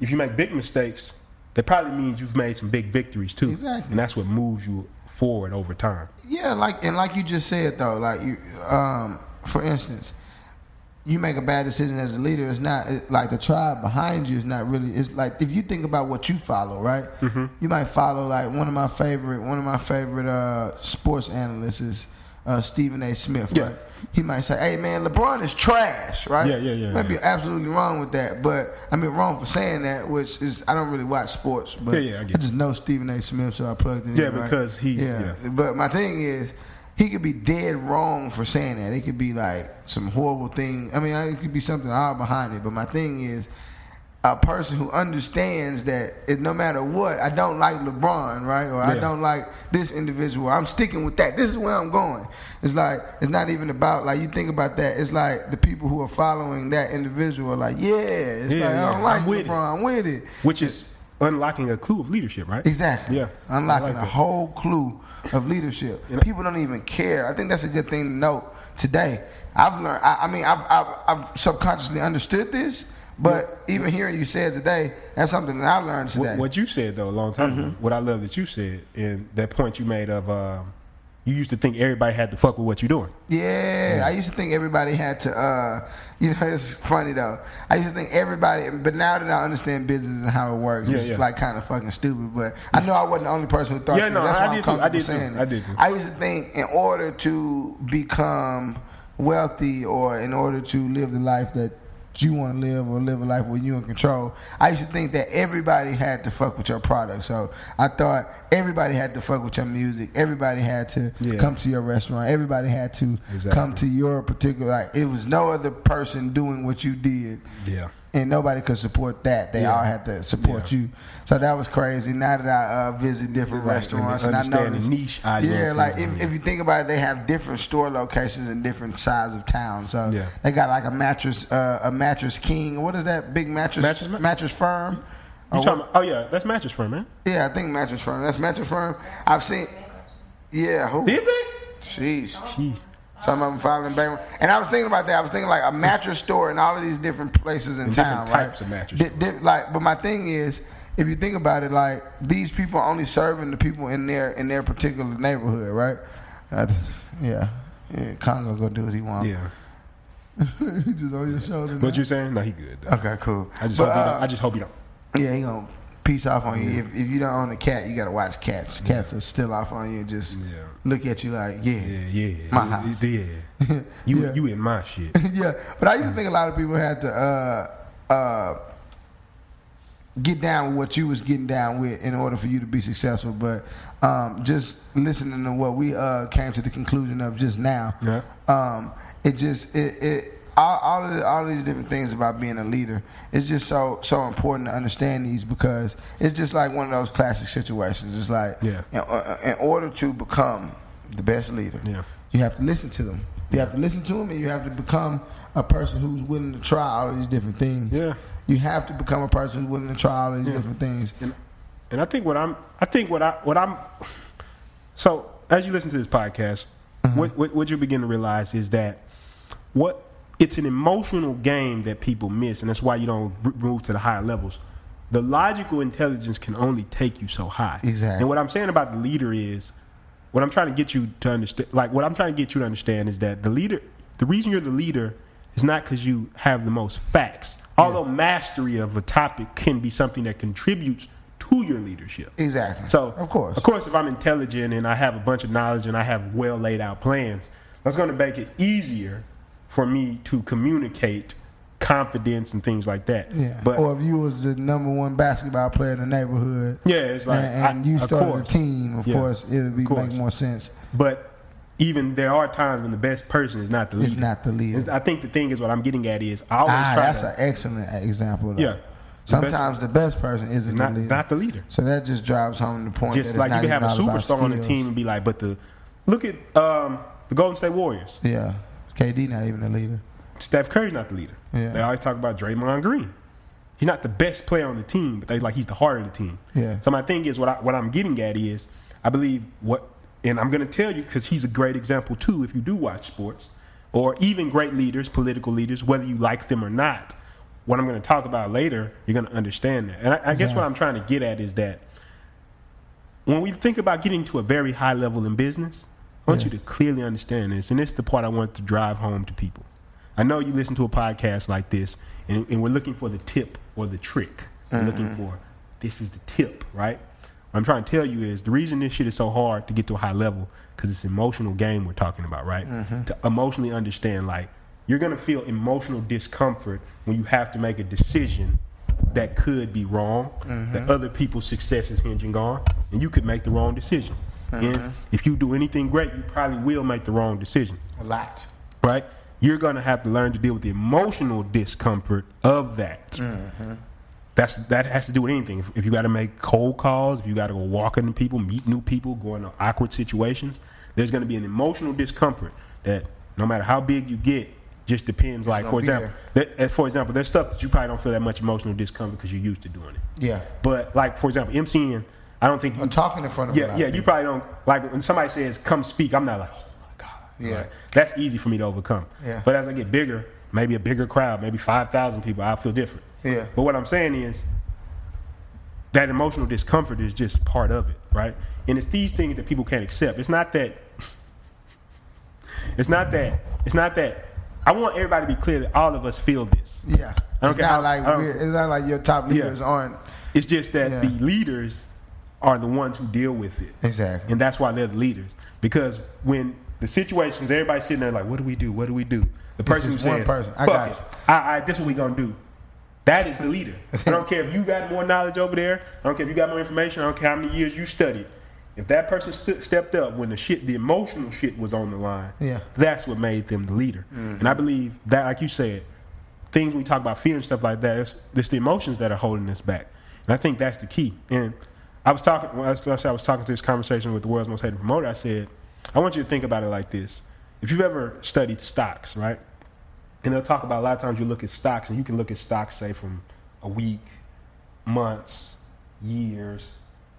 if you make big mistakes, that probably means you've made some big victories too. Exactly. And that's what moves you forward over time. Yeah, like and like you just said though, like you, um, for instance, you make a bad decision as a leader. It's not it, like the tribe behind you is not really. It's like if you think about what you follow, right? Mm-hmm. You might follow like one of my favorite, one of my favorite uh, sports analysts is uh, Stephen A. Smith, Yeah. right? He might say, "Hey man, LeBron is trash," right? Yeah, yeah, yeah, Might be absolutely wrong with that, but I mean wrong for saying that, which is I don't really watch sports, but Yeah, yeah, I get just know Stephen A. Smith, so I plugged it Yeah, in. right? because he's- yeah. But my thing is, he could be dead wrong for saying that. It could be like some horrible thing. I mean, it could be something odd behind it. But my thing is, a person who understands that it, no matter what, I don't like LeBron, right? Or I don't like this individual. I'm sticking with that. This is where I'm going. It's like it's not even about like you think about that. It's like the people who are following that individual are like, yeah, it's Yeah, like I don't like I'm with it. LeBron. I'm with it. Which is unlocking a clue of leadership, right? Exactly. Yeah. Unlocking like a whole clue of leadership. You know- People don't even care. I think that's a good thing to note today. I've learned. I, I mean, I've, I've, I've subconsciously understood this, but even hearing you say it today, that's something that I learned today. What, what you said though a long time Mm-hmm. ago, what I love that you said, and that point you made of um, you used to think everybody had to fuck with what you're doing. Yeah, I used to think everybody had to. uh You know, [laughs] it's funny though. I used to think everybody, but now that I understand business and how it works, Yeah, it's yeah. like kind of fucking stupid. But I know I wasn't the only person who thought. Yeah, that. no, That's I did too. I did too. I did too. I used to think in order to become wealthy or in order to live the life that you want to live or live a life where you're in control, I used to think that everybody had to fuck with your product. So I thought everybody had to fuck with your music. Everybody had to Yeah. come to your restaurant. Everybody had to Exactly. come to your particular. Like it was no other person doing what you did Yeah. And nobody could support that. They Yeah. all had to support Yeah. you. So that was crazy. Now that I uh, visit different Right, restaurants and and I understanding notice niche Yeah, like if, if you think about it, they have different store locations in different sides of town. So Yeah. they got like a mattress, uh, a mattress king. What is that big mattress? Mattress mattress firm. You talking about, oh yeah, that's mattress firm, man. yeah, I think mattress firm. That's mattress firm. I've seen. Yeah, who? Did they? Sheesh. Gee. Some of them filing bankrupt. And I was thinking about that. I was thinking like a mattress store in all of these different places in And town, different right? types of mattress Di- di- like, but my thing is, if you think about it, like these people are only serving the people in their in their particular neighborhood, right? Uh, yeah, yeah. Congo gonna do what he wants. Yeah. he [laughs] just on your shoulder. What now. you saying? No, he good. Though. Okay, cool. I just But, hope. he uh, don't, I just hope you don't. yeah, he gonna piece off on you. If, if you don't own a cat, you gotta watch cats. Cats are still off on you. and Just Yeah. look at you like, yeah, Yeah, yeah. My house. Yeah. [laughs] You Yeah. you in my shit. [laughs] yeah, but I used to think a lot of people had to uh, uh, get down with what you was getting down with in order for you to be successful. But um, just listening to what we uh, came to the conclusion of just now, Yeah. um, it just it, it all all, all these different things about being a leader. It's just so so important to understand these because it's just like one of those classic situations. It's like Yeah. in, uh, in order to become the best leader, Yeah. you have to listen to them. You have to listen to them, and you have to become a person who's willing to try all these different things. Yeah. You have to become a person who's willing to try all these Yeah. different things. And, and I think what I'm, I think what I, what I'm, so as you listen to this podcast, Mm-hmm. what, what what you begin to realize is that what it's an emotional game that people miss, and that's why you don't move to the higher levels. The logical intelligence can only take you so high. Exactly. And what I'm saying about the leader is, what I'm trying to get you to understand, like what I'm trying to get you to understand is that the leader, the reason you're the leader is not because you have the most facts. Although mastery of a topic can be something that contributes to your leadership. Exactly. So, of course, of course, if I'm intelligent and I have a bunch of knowledge and I have well laid out plans, that's going to make it easier for me to communicate confidence and things like that. Yeah. But or if you was the number one basketball player in the neighborhood, Yeah, it's like, and, and I- you started course. a team, of Yeah. course, it would be course. make more sense. But even there are times when the best person is not the leader. It's not the leader. It's- I think the thing is what I'm getting at is I always Ah, try that's to an excellent example. Though. Yeah. The Sometimes the best person isn't not the leader. not the leader. so that just drives home the point. Just like you can have a even all about superstar on the team and be like, but the look at um, the Golden State Warriors. Yeah, KD not even the leader. Steph Curry's not the leader. Yeah. They always talk about Draymond Green. He's not the best player on the team, but they like he's the heart of the team. Yeah. So my thing is what I, what I'm getting at is I believe what, and I'm going to tell you because he's a great example too. If you do watch sports, or even great leaders, political leaders, whether you like them or not, what I'm going to talk about later, you're going to understand that. And I, I guess Yeah. what I'm trying to get at is that when we think about getting to a very high level in business, I want Yeah. you to clearly understand this, and this is the part I want to drive home to people. I know you listen to a podcast like this, and, and we're looking for the tip or the trick. We're mm-hmm. looking for this is the tip, right? What I'm trying to tell you is the reason this shit is so hard to get to a high level because it's emotional game we're talking about, right? Mm-hmm. To emotionally understand, like you're gonna feel emotional discomfort when you have to make a decision that could be wrong, that mm-hmm. other people's success is hinging on, and you could make the wrong decision. And uh-huh. if you do anything great, you probably will make the wrong decision A lot. right? You're going to have to learn to deal with the emotional discomfort of that. Mm-hmm. That's that has to do with anything. If, if you got to make cold calls, if you got to go walk into people, meet new people, go into awkward situations, there's going to be an emotional discomfort that no matter how big you get, just depends. Like for example, there, for example, there's stuff that you probably don't feel that much emotional discomfort because you're used to doing it. Yeah. But like for example, MCN, I don't think you I'm talking in front of yeah, yeah. You probably don't like when somebody says "come speak." I'm not like, oh my god. Yeah. Like, that's easy for me to overcome. Yeah. But as I get bigger, maybe a bigger crowd, maybe five thousand people, I feel different. Yeah. But what I'm saying is that emotional discomfort is just part of it, right? And it's these things that people can't accept. It's not that. [laughs] It's not that. It's not that. I want everybody to be clear that all of us feel this. Yeah. I don't It's care not how- like I don't- we're- it's not like your top leaders Yeah. aren't. It's just that Yeah. the leaders are the ones who deal with it. Exactly. And that's why they're the leaders. Because when the situations, everybody's sitting there like, what do we do? What do we do? The person who says, person. I fuck got it. you. I, I, this is what we going to do. That is the leader. [laughs] I don't care if you got more knowledge over there. I don't care if you got more information. I don't care how many years you studied. If that person st- stepped up when the shit, the emotional shit was on the line, Yeah. that's what made them the leader. Mm-hmm. And I believe that, like you said, things we talk about fear and stuff like that, it's, it's the emotions that are holding us back. And I think that's the key. And I was talking, when I was, talking to this conversation with the world's most hated promoter. I said, I want you to think about it like this. If you've ever studied stocks, right? And they'll talk about a lot of times you look at stocks and you can look at stocks, say, from a week, months, years,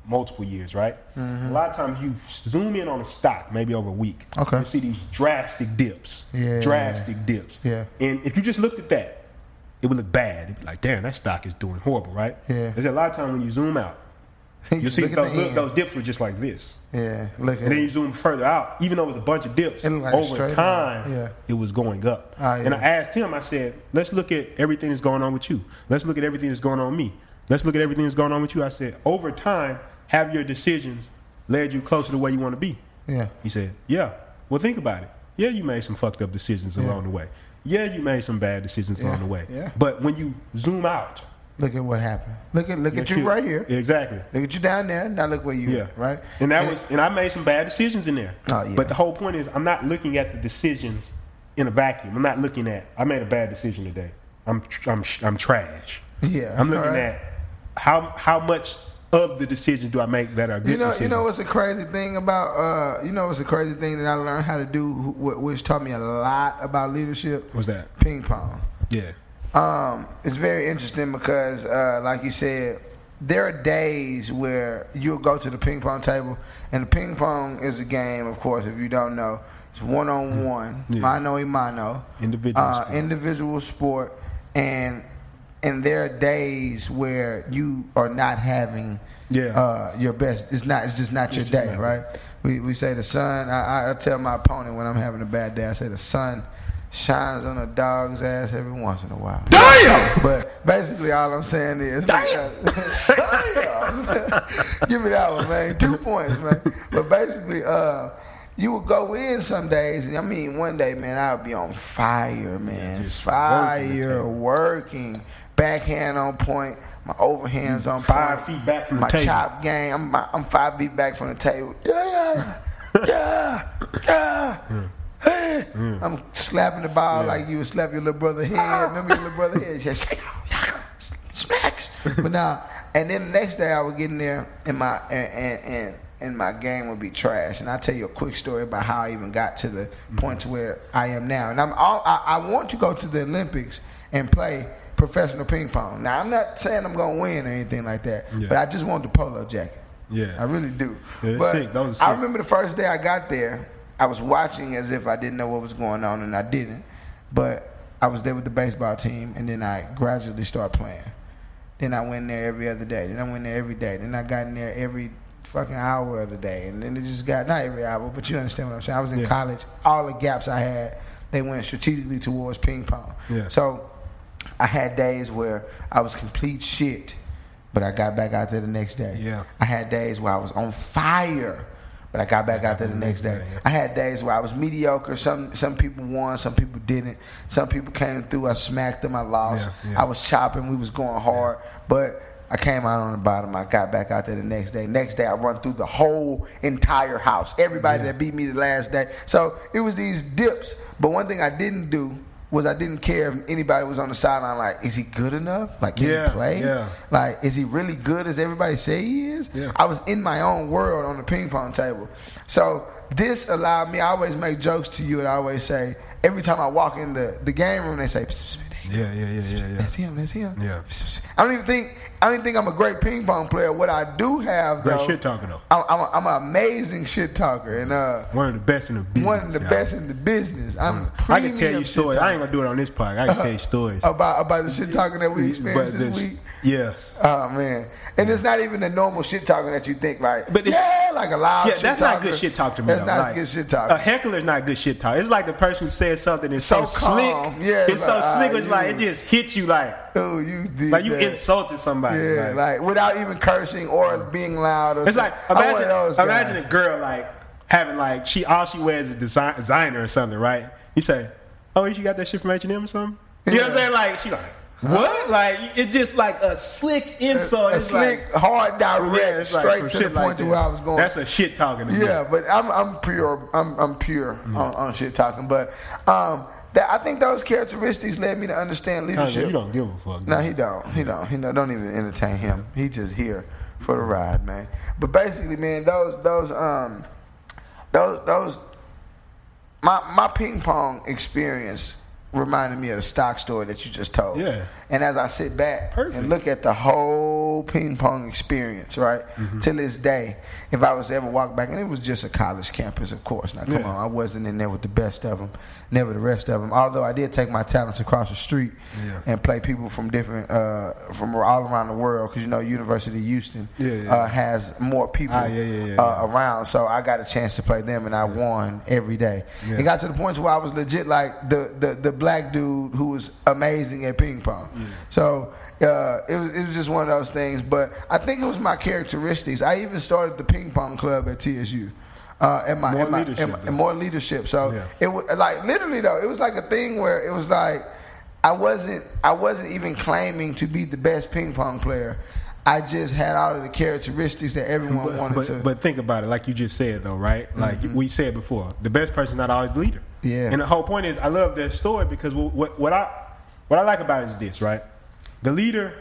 multiple years, right? Mm-hmm. A lot of times you zoom in on a stock, maybe over a week. Okay. You see these drastic dips. Yeah. Drastic dips. Yeah. And if you just looked at that, it would look bad. It'd be like, damn, that stock is doing horrible, right? Yeah. There's a lot of times when you zoom out, [laughs] You see those, look, those dips were just like this. Yeah. Look And then you zoom further out, even though it was a bunch of dips, like over time. Yeah. it was going up. Ah, And I asked him, I said, let's look at everything that's going on with you. Let's look at everything that's going on with me. Let's look at everything that's going on with you. I said, over time, have your decisions led you closer to where you want to be? Yeah. He said, yeah. Well, think about it. Yeah, you made some fucked up decisions along the way. Yeah, you made some bad decisions along the way. yeah. But when you zoom out, Look at what happened. Look at look at you right here. Exactly. Look at you down there. Now look where you Yeah. at, right? And that was, and I made some bad decisions in there. Oh, yeah. But the whole point is, I'm not looking at the decisions in a vacuum. I'm not looking at. I made a bad decision today. I'm, I'm, I'm trash. Yeah, I'm looking alright. at how, how much of the decisions do I make that are good You know, decisions. you know what's a crazy thing about uh, you know what's a crazy thing that I learned how to do, which taught me a lot about leadership. What's that? Ping pong. Yeah. Um, it's very interesting because, uh, like you said, there are days where you'll go to the ping pong table, and the ping pong is a game, of course, if you don't know. It's one on one, mano a mano, Individual uh, sport. individual sport, and and there are days where you are not having Yeah. uh, your best. It's not. It's just not your It's day, not right? We we say the sun. I- I tell my opponent when I'm having a bad day. I say the sun shines on a dog's ass every once in a while. Damn! But basically, all I'm saying is, damn, [laughs] give me that one, man. Two points, man. But basically, uh, you would go in some days. and I mean, one day, man, I would be on fire, man, just working fire, table. working, backhand on point, my overhands on Five point, feet back from the my table. chop game. I'm I'm five feet back from the table. Yeah, yeah, yeah, yeah. [laughs] I'm slapping the ball like you would slap your little brother head. Remember your little brother head? Just [laughs] smacks. But now, and then the next day I would get in there and my and and, and and my game would be trash. And I'll tell you a quick story about how I even got to the point to where I am now. And I'm all, I, I want to go to the Olympics and play professional ping pong. Now I'm not saying I'm gonna win or anything like that, Yeah. but I just want the polo jacket. Yeah. I really do. Yeah, but sick. Those are I remember the first day I got there, I was watching as if I didn't know what was going on, and I didn't. But I was there with the baseball team, and then I gradually started playing. Then I went there every other day. Then I went there every day. Then I got in there every fucking hour of the day, and then it just got not every hour, but you understand what I'm saying. I was in Yeah. college. All the gaps I had, they went strategically towards ping pong. Yeah. So I had days where I was complete shit, but I got back out there the next day. Yeah. I had days where I was on fire, but I got back out there the next day. I had days where I was mediocre. Some some people won, some people didn't. Some people came through. I smacked them. I lost. Yeah, yeah. I was chopping. We was going hard, but. I came out on the bottom. I got back out there the next day. Next day, I run through the whole entire house. Everybody that beat me the last day. So it was these dips. But one thing I didn't do was I didn't care if anybody was on the sideline. Like, is he good enough? Like, can Yeah, he play? yeah. Like, is he really good as everybody say he is? Yeah. I was in my own world on the ping pong table. So this allowed me. I always make jokes to you, and I always say every time I walk in the, the game room, they say, "Psst, psst, psst, Yeah, yeah, yeah, yeah, yeah. "That's him. That's him." Yeah. I don't even think I don't think I'm a great ping pong player. What I do have, Great though, shit talker, though. I'm, I'm, a, I'm an amazing shit talker, and uh, One of the best in the business. one of the y'all. best in the business. I'm I can tell you stories. I ain't gonna do it on this podcast. I can tell you stories. about about the shit talking that we experienced this this- week. Yes. Oh man, and it's not even the normal shit talking that you think like, But yeah, like a loud. Yeah, that's not good shit talk to me. That's though. not Like, good shit talk. A heckler's not good shit talk. It's like the person who says something is so, So slick. Yeah, it's it's so slick. ah, It's like it just hits you like oh, you did like you that. insulted somebody. Yeah, like, like without even cursing or being loud. Or it's like something. I'm imagine guys. imagine a girl like having like she all she wears is design, designer or something, right? You say, oh, you got that shit from H and M or something? You know what I'm saying? Like she like what? Like it's just like a slick insult. a it's slick, like, hard, direct, yeah, it's like straight to the point like to where I was going. That's a shit talking. me. Yeah, but I'm I'm pure. I'm I'm pure on, on shit talking. But um, that I think those characteristics led me to understand leadership. you don't give a fuck. No, man. he don't. He don't. He don't, don't even entertain him. He just here for the ride, man. But basically, man, those those um those those my my ping pong experience reminded me of the stock story that you just told. Yeah. And as I sit back Perfect. and look at the whole ping pong experience, right, Mm-hmm. to this day, if I was to ever walk back, and it was just a college campus, of course. Now, come Yeah. on, I wasn't in there with the best of them, never the rest of them. Although I did take my talents across the street Yeah. and play people from different, uh, from all around the world, because you know, University of Houston Yeah. Uh, has more people Ah, uh, around. So I got a chance to play them, and I won every day. It got to the point where I was legit like the the, the black dude who was amazing at ping pong. So uh, it was it was just one of those things. But I think it was my characteristics. I even started the ping pong club at TSU. Uh, and my, More and my, leadership, and my- and more leadership. So Yeah. it was like literally though. It was like a thing where it was like I wasn't I wasn't even claiming to be the best ping pong player. I just had all of the characteristics that everyone But, wanted but, to. Mm-hmm. but think about it, like you just said though, right? Like we said before, the best person not always the leader. Yeah. And the whole point is, I love their story because what, what, what I what I like about it is this, right? The leader,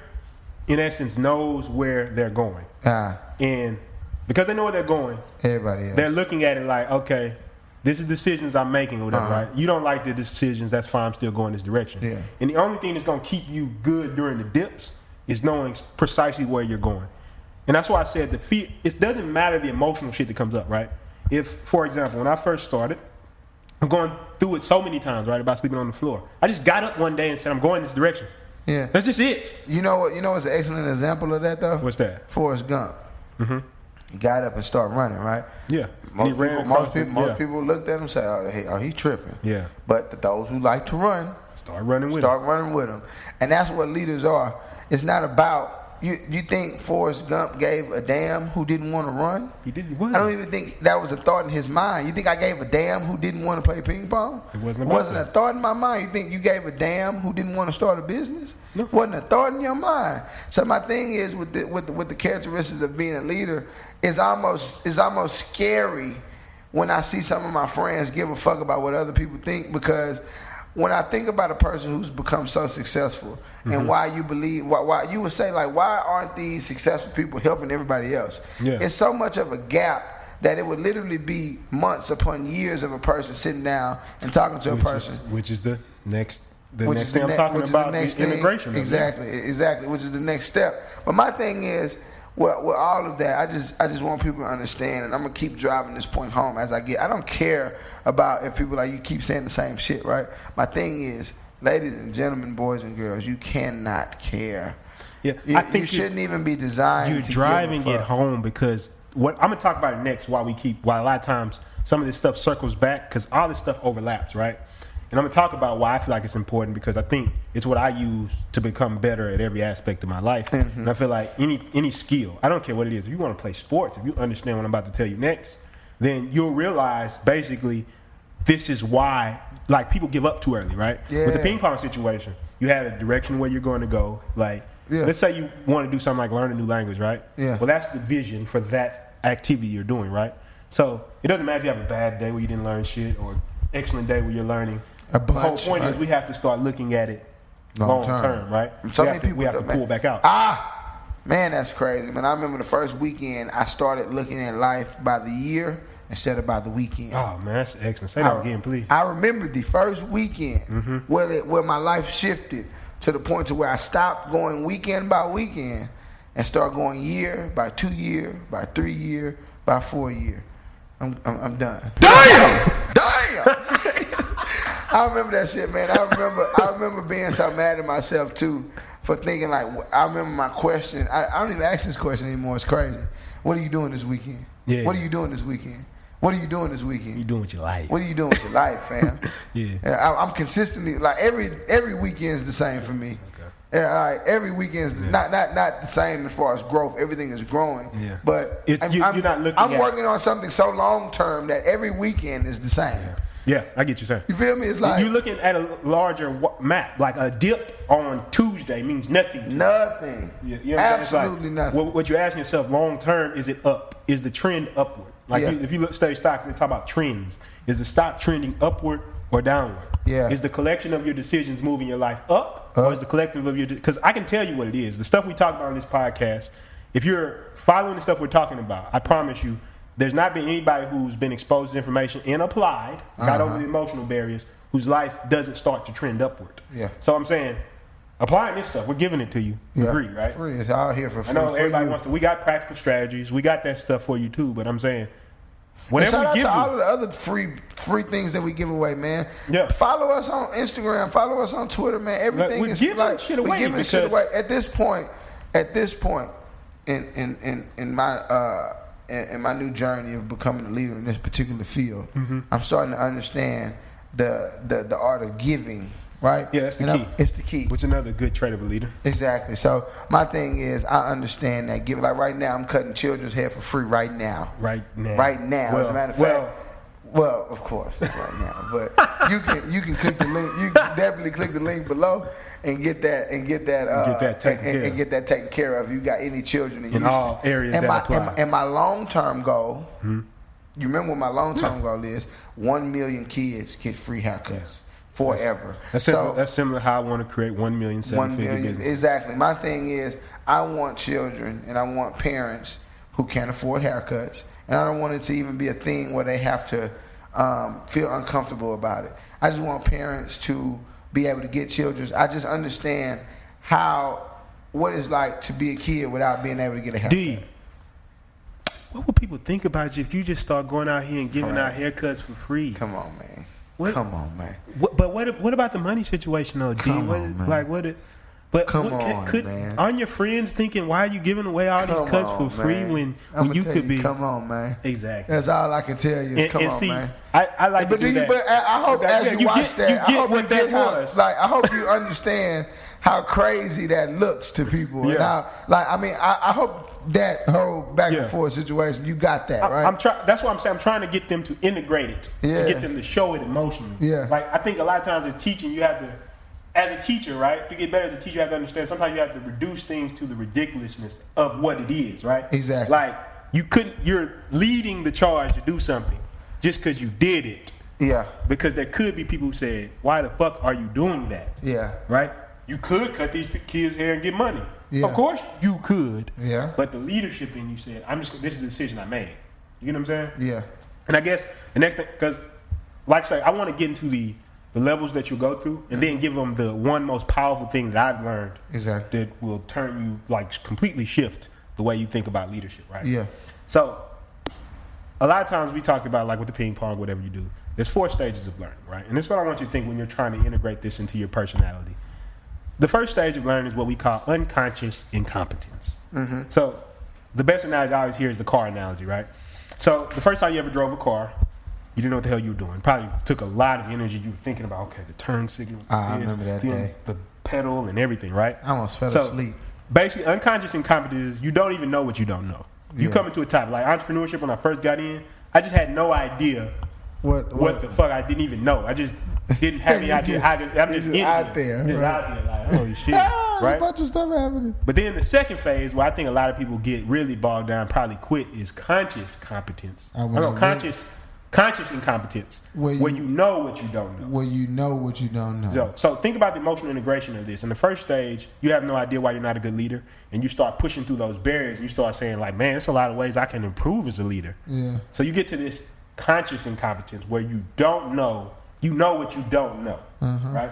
in essence, knows where they're going, ah, and because they know where they're going, everybody else. they're looking at it like, okay, this is decisions I'm making, or whatever, Uh-huh. right? You don't like the decisions, that's fine. I'm still going this direction. Yeah. And the only thing that's gonna keep you good during the dips is knowing precisely where you're going. And that's why I said the fear. It doesn't matter the emotional shit that comes up, right? If, for example, when I first started, I'm going through it so many times, right, about sleeping on the floor. I just got up one day and said, I'm going this direction. Yeah. That's just it. You know what? You know what's an excellent example of that though? What's that? Forrest Gump. Mm-hmm. He got up and started running, right? Yeah. Most, people, most, people, most yeah. people looked at him and said, "Oh, he, oh, he tripping." Yeah. But those who like to run Start running with start it. running with him, and that's what leaders are. It's not about you. You think Forrest Gump gave a damn who didn't want to run? He did- he I don't even think that was a thought in his mind. You think I gave a damn who didn't want to play ping pong? It wasn't wasn't that. a thought in my mind. You think you gave a damn who didn't want to start a business? No. Wasn't a thought in your mind. So my thing is with the, with the, with the characteristics of being a leader is almost is almost scary when I see some of my friends give a fuck about what other people think because when I think about a person who's become so successful Mm-hmm. and why you believe why, why you would say like why aren't these successful people helping everybody else? Yeah. It's so much of a gap that it would literally be months upon years of a person sitting down and talking to a person. is, which is the next the which next is thing I'm talking which is the next the thing. integration. Exactly, exactly. Which is the next step. But my thing is, well, with all of that, I just I just want people to understand, and I'm gonna keep driving this point home as I get. I don't care about if people like you keep saying the same shit, right? My thing is, ladies and gentlemen, boys and girls, you cannot care. Yeah, You, I think you shouldn't even be designed. you're to give a driving it home because what I'm gonna talk about next. Why we keep why a lot of times some of this stuff circles back because all this stuff overlaps, right? And I'm gonna talk about why I feel like it's important because I think it's what I use to become better at every aspect of my life. Mm-hmm. And I feel like any any skill, I don't care what it is. If you want to play sports, if you understand what I'm about to tell you next, then you'll realize basically this is why like people give up too early, right? With the ping pong situation, you have a direction where you're going to go. Like Yeah. let's say you want to do something like learn a new language, right? Yeah. Well, that's the vision for that activity you're doing, right? So it doesn't matter if you have a bad day where you didn't learn shit or excellent day where you're learning. A the whole bunch, point is we have to start looking at it Long long, term. term. right? So we many have to, people we have to don't- man. pull back out. Ah, man, that's crazy, man. I remember the first weekend I started looking at life by the year instead of by the weekend. oh man, that's excellent. Say that I, again, please. I remember the first weekend Mm-hmm. where it, where my life shifted to the point to where I stopped going weekend by weekend and start going year by two year by three year by four year. I'm I'm, I'm done. Damn, damn. I remember that shit, man. I remember I remember being so mad at myself too for thinking like I remember my question. I, I don't even ask this question anymore. It's crazy. What are you doing this weekend? Yeah. What are you doing this weekend? What are you doing this weekend? you doing what you like. What are you doing with your life, fam? [laughs] Yeah. Uh, I, I'm consistently like every every weekend's the same for me. Okay. Uh, yeah, all right, every weekend's not not not the same as far as growth. Everything is growing. Yeah. But It's- I'm, you- you're not looking I'm at- working on something so long term that every weekend is the same. Yeah, I get you saying. You feel me? It's like you're looking at a larger map. Like a dip on Tuesday means nothing. nothing. You- you? It's like, Absolutely nothing. What, what you're asking yourself long term is it up? Is the trend upward? Like Yeah. you, if you look study stocks, they talk about trends. Is the stock trending upward or downward? Yeah. Is the collection of your decisions moving your life up, or is the collective of your? Because I can tell you what it is. The stuff we talk about on this podcast. If you're following the stuff we're talking about, I promise you, there's not been anybody who's been exposed to information and applied, got Uh-huh. over the emotional barriers, whose life doesn't start to trend upward. Yeah. So I'm saying, applying this stuff, we're giving it to you. You agree, right? Free. It's all here for free. I know everybody you. wants to. We got practical strategies. We got that stuff for you too. But I'm saying, whatever shout out we give to all of the other free free things that we give away, man. Yeah. Follow us on Instagram. Follow us on Twitter, man. Everything we're is giving like shit we away giving shit away. At this point, at this point, in in in, in my uh in, in my new journey of becoming a leader in this particular field, Mm-hmm. I'm starting to understand the the the art of giving. Right? yeah, that's the And key. It's the key. Which another good trait of a leader. Exactly. So my thing is, I understand that. Give like right now, I'm cutting children's hair for free right now. Right now. Right now. As a matter of well- fact. Well, of course, right now. But you can you can click the link. You can definitely click the link below and get that and get that uh, Get that taken and, and- care and of. get that taken care of. You got any children in, In all areas and that my, apply. Hmm? And, and my long term goal. You remember what my long term goal is? One million kids get free haircuts forever. That's So- similar, that's similar how I want to create one million seven one figure million. business. Exactly. My thing is, I want children and I want parents who can't afford haircuts, and I don't want it to even be a thing where they have to um, feel uncomfortable about it. I just want parents to be able to get children. I just understand how what it's like to be a kid without being able to get a haircut. D. What would people think about you if you just start going out here and giving out haircuts for free? Come on, man. What- Come on, man. What, but what what about the money situation though, D? Come What- on, man. Like what? But Come what- on, could, man. aren't your friends thinking why are you giving away all these cuts on, for free man. when, when you could be Come on, man. exactly? That's all I can tell you. And, come and on, see, man. I, I like but to do do you, that. but I I hope Okay, as yeah, you, you watch get- that, you I hope what that was. like I hope you understand how crazy that looks to people. Yeah. how, like I mean, I, I hope that whole back Yeah. and forth situation you got that I- right. I'm trying. That's what I'm saying. I'm trying to get them to integrate it, Yeah. to get them to show it emotionally. Yeah. Like I think a lot of times in teaching, you have to, as a teacher, right? To get better as a teacher, you have to understand. Sometimes you have to reduce things to the ridiculousness of what it is, right? Exactly. Like you couldn't. You're leading the charge to do something just because you did it. yeah, Because there could be people who said, "Why the fuck are you doing that?" yeah, right? You could cut these kids' hair and get money. Yeah. Of course, you could. Yeah. But the leadership in you said, "I'm just. This is the decision I made." You get what I'm saying? yeah, And I guess the next thing, because, like I say, I want to get into the the levels that you go through, and then give them the one most powerful thing that I've learned Exactly. that will turn you like completely shift the way you think about leadership, right? Yeah. So, a lot of times we talked about like with the ping pong, whatever you do. There's four stages of learning, right? And this is what I want you to think when you're trying to integrate this into your personality. The first stage of learning is what we call unconscious incompetence. Mm-hmm. So, the best analogy I always hear is the car analogy, right? So, the first time you ever drove a car, you didn't know what the hell you were doing. Probably took a lot of energy. You were thinking about, okay, the turn signal, Ah, I this, remember that day. the pedal and everything, right? I almost fell So, asleep. Basically, unconscious incompetence is you don't even know what you don't know. You Yeah. come into a type like entrepreneurship. When I first got in, I just had no idea What what the fuck I didn't even know. I just didn't have any [laughs] idea just- how to. I'm just, just in out there, just right. out there, like holy shit, [laughs] Ah, right? a bunch of stuff happening. But then the second phase, where I think a lot of people get really bogged down, probably quit, is conscious competence. I I know conscious, conscious incompetence, Where where you- you, know what you don't know. Well, you know what you don't know. So, so think about the emotional integration of this. In the first stage, you have no idea why you're not a good leader, and you start pushing through those barriers. And you start saying, like, man, there's a lot of ways I can improve as a leader. Yeah. So you get to this conscious incompetence where you don't know, you know what you don't know, Uh-huh. right?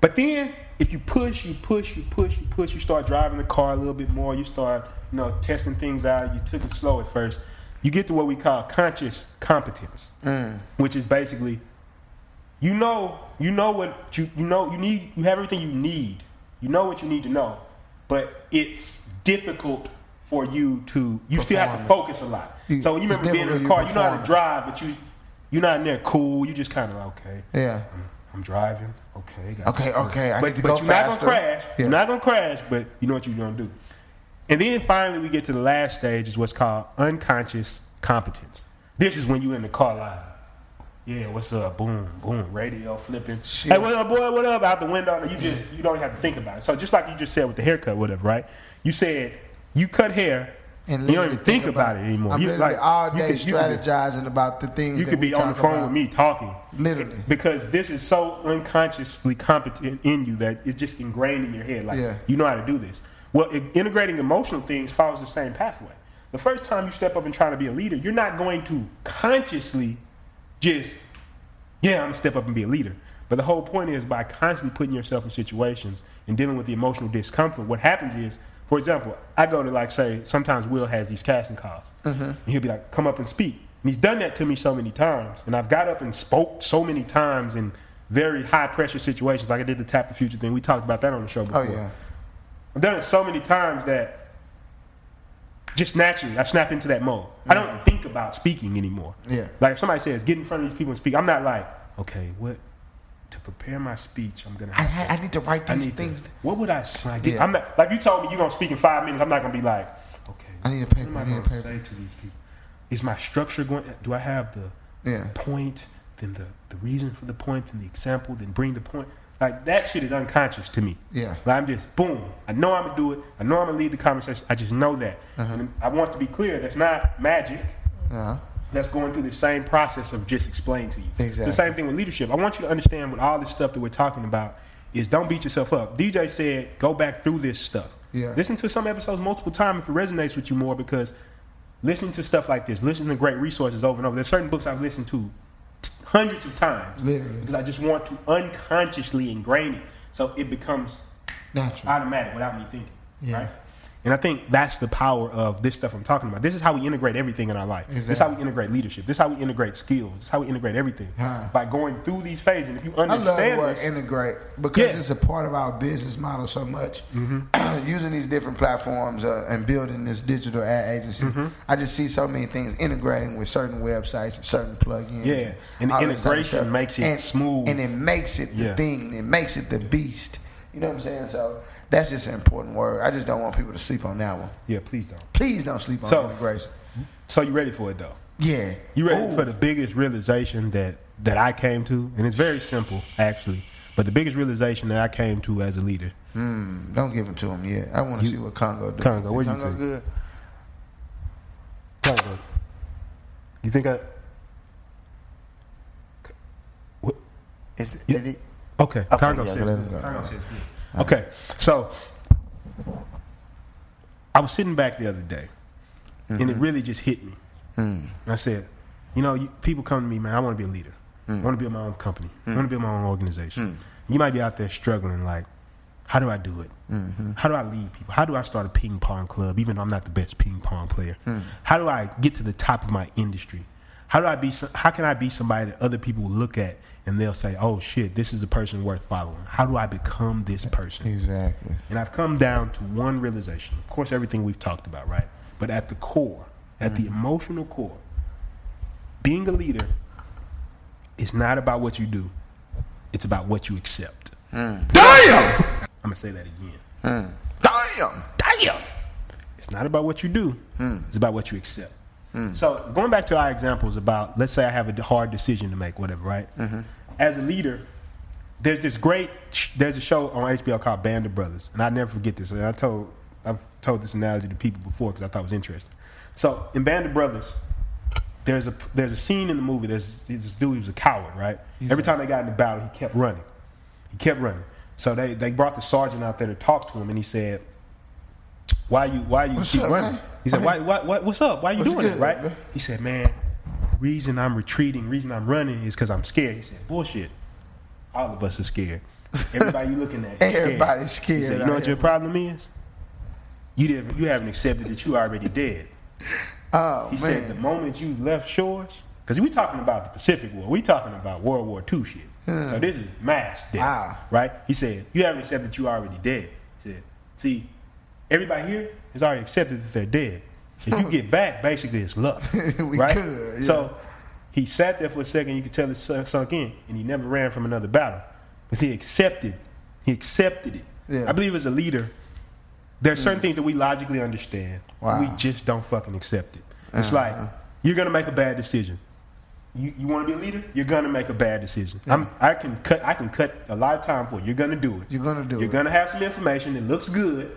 But then, if you push, you push, you push, you push, you start driving the car a little bit more. You start, you know, testing things out. You took it slow at first. You get to what we call conscious competence, which is basically you know you know what you you know you need you have everything you need. You know what you need to know but it's difficult for you to you still have to focus a lot. You- so you remember being in the you car you know how to drive but you you're not in there cool. You just kind of okay Yeah. I'm, I'm driving. Okay got Okay, okay, I but, but you're faster. not gonna crash. Yeah. you're not gonna crash but you know what you're gonna do and then finally we get to the last stage is what's called unconscious competence this is when you in the car like yeah, what's up? Boom, boom, radio flipping. Shit. Hey, what up, boy? What up? Out the window. You just you don't have to think about it. So just like you just said with the haircut, whatever, right? You said you cut hair, And you don't even think about it anymore. I'm you literally all you day you could strategizing about the things. you could be on the phone about. with me talking. Literally. Because this is so unconsciously competent in you that it's just ingrained in your head. Like, Yeah. you know how to do this. Well, integrating emotional things follows the same pathway. The first time you step up and try to be a leader, you're not going to consciously just, yeah, I'm going to step up and be a leader. But the whole point is by constantly putting yourself in situations and dealing with the emotional discomfort, what happens is, for example, I go to like say, sometimes Will has these casting calls. Mm-hmm. And he'll be like, come up and speak. And he's done that to me so many times. And I've got up and spoke so many times in very high pressure situations, like I did the Tap the Future thing. We talked about that on the show Oh before. yeah. I've done it so many times that just naturally I snap into that mode. I don't think about speaking anymore. Yeah. Like if somebody says get in front of these people and speak, I'm not like, okay, what to prepare my speech, I'm gonna I, have I, to- I need to write I these things. to. What would I when I get? Yeah. I'm not like you told me you're gonna speak in five minutes. I'm not gonna be like, okay. I need a paper, What I am need a I gonna paper. say to these people? Is my structure going? Do I have the Yeah. point, then the the reason for the point, then the example, then bring the point? Like that shit is unconscious to me. Yeah. Like I'm just boom. I know I'm gonna do it. I know I'm gonna lead the conversation. I just know that. Uh-huh. And I want to be clear. That's not magic Yeah. that's going through the same process of just explaining to you. It's Exactly. the same thing with leadership. I want you to understand what all this stuff that we're talking about is don't beat yourself up. DJ said go back through this stuff. Yeah. Listen to some episodes multiple times if it resonates with you more because listening to stuff like this, listening to great resources over and over. There's certain books I've listened to hundreds of times Literally. because I just want to unconsciously ingrain it so it becomes Natural. automatic without me thinking. Yeah. Right? And I think that's the power of this stuff I'm talking about. This is how we integrate everything in our life. This is how we integrate leadership. This is how we integrate skills. This is how we integrate everything Huh. by going through these phases. And if you understand, I love the understand word this, integrate because Yeah. Mm-hmm. it's a part of our business model so much. [clears throat] Using these different platforms uh, and building this digital ad agency, Mm-hmm. I just see so many things integrating with certain websites and certain plugins. Yeah, and the all this other integration makes it And- smooth. and it makes it the Yeah. thing. It makes it the beast. You know what I'm saying? So that's just an important word. I just don't want people to sleep on that one. yeah, please don't. Please don't sleep on So- integration. So you ready for it though? Yeah, You ready Ooh. for the biggest realization that that I came to, and it's very simple actually. But the biggest realization that I came to as a leader, Hmm, don't give them to him yet. I want to see what Congo does. Congo, what you Congo think? good? Congo. You think I? What? Is, Yeah. is it- Okay, Okay, Congo yeah, says good. Congo says good. Okay, so I was sitting back the other day, and Mm-hmm. it really just hit me. Hmm. I said, you know, you, people come to me, man. I want to be a leader. Hmm. I want to build my own company. I want to build my own organization. You might be out there struggling, like, how do I do it? Mm-hmm. How do I lead people? How do I start a ping pong club, even though I'm not the best ping pong player? Hmm. How do I get to the top of my industry? How do I be? How can I be somebody that other people will look at and they'll say, "Oh shit, this is a person worth following." How do I become this person? Exactly. And I've come down to one realization. Of course, everything we've talked about, right? But at the core, at the mm-hmm. emotional core, being a leader is not about what you do. It's about what you accept. Mm. Damn! I'm gonna say that again. Mm. Damn! Damn. It's not about what you do. Mm. It's about what you accept. So going back to our examples about, let's say I have a hard decision to make, whatever, right? Mm-hmm. As a leader, there's this great, there's a show on HBO called Band of Brothers, and I never forget this. And I told, I've told this analogy to people before because I thought it was interesting. So in Band of Brothers, there's a there's a scene in the movie. There's this dude. who's a coward, right? Every time they got in the battle, he kept running. He kept running. So they, they brought the sergeant out there to talk to him, and he said, "Why you why you What's keep up, running?" man? He said, "Why what what what's up? Why you What's doing it?" Right? man? He said, "Man, reason I'm retreating, reason I'm running is because I'm scared." He said, "Bullshit. All of us are scared. Everybody you looking at, is scared. Everybody's scared He said, "You know what your problem is? You didn't you haven't accepted that you are already dead." Oh He man! said the moment you left shores, because we talking about the Pacific War, we talking about World War II shit. So this is mass death, Wow. right? He said you haven't accepted that you are already dead. He said, see, everybody here has already accepted that they're dead. If you get back, basically it's luck, [laughs] We right? could, yeah. So he sat there for a second. You could tell it sunk in, and he never ran from another battle because he accepted. He accepted it. Yeah. I believe as a leader, there's certain mm. things that we logically understand. Wow. We just don't fucking accept it. It's uh-huh. like you're gonna make a bad decision. You, you want to be a leader? You're gonna make a bad decision. I'm, I can cut. I can cut a lot of time for you. You're gonna do it. You're gonna do it. You're gonna have some information that looks good.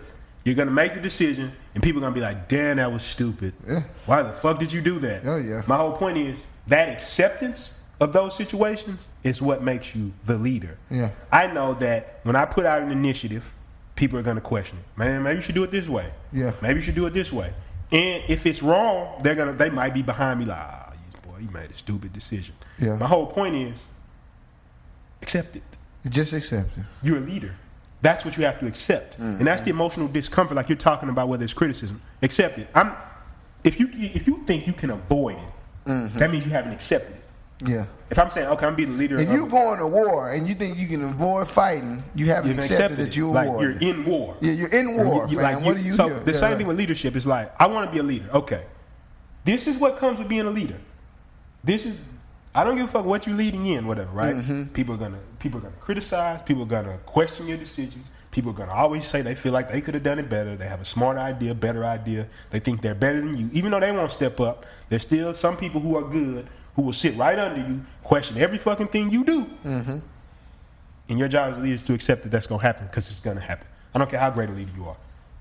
You're gonna make the decision, and people are gonna be like, "Damn, that was stupid. Yeah. Why the fuck did you do that?" Oh, yeah. My whole point is that acceptance of those situations is what makes you the leader. Yeah. I know that when I put out an initiative, people are going to question it. Man, maybe you should do it this way. Yeah. Maybe you should do it this way. And if it's wrong, they're gonna they might be behind me like, ah, you boy, you made a stupid decision. Yeah. My whole point is accept it. Just accept it. You're a leader. That's what you have to accept, and that's the emotional discomfort, like you're talking about, whether it's criticism. Accept it. I'm. If you if you think you can avoid it, mm-hmm. that means you haven't accepted it. Yeah. If I'm saying, okay, I'm being the leader. If of, you going to war and you think you can avoid fighting, you haven't you've accepted, accepted that you're like you're in war. Yeah, you're in war, you- you- like What you- do you so the Yeah. same thing with leadership is like I want to be a leader. Okay, this is what comes with being a leader. This is I don't give a fuck what you're leading in, whatever. Right? Mm-hmm. People are gonna people are gonna criticize. People are gonna question your decisions. People are gonna always say they feel like they could have done it better. They have a smart idea, better idea. They think they're better than you, even though they won't step up. There's still some people who are good who will sit right under you, question every fucking thing you do. Mm-hmm. And your job as a leader is to accept that that's to happen because it's to happen. I don't care how great a leader you are.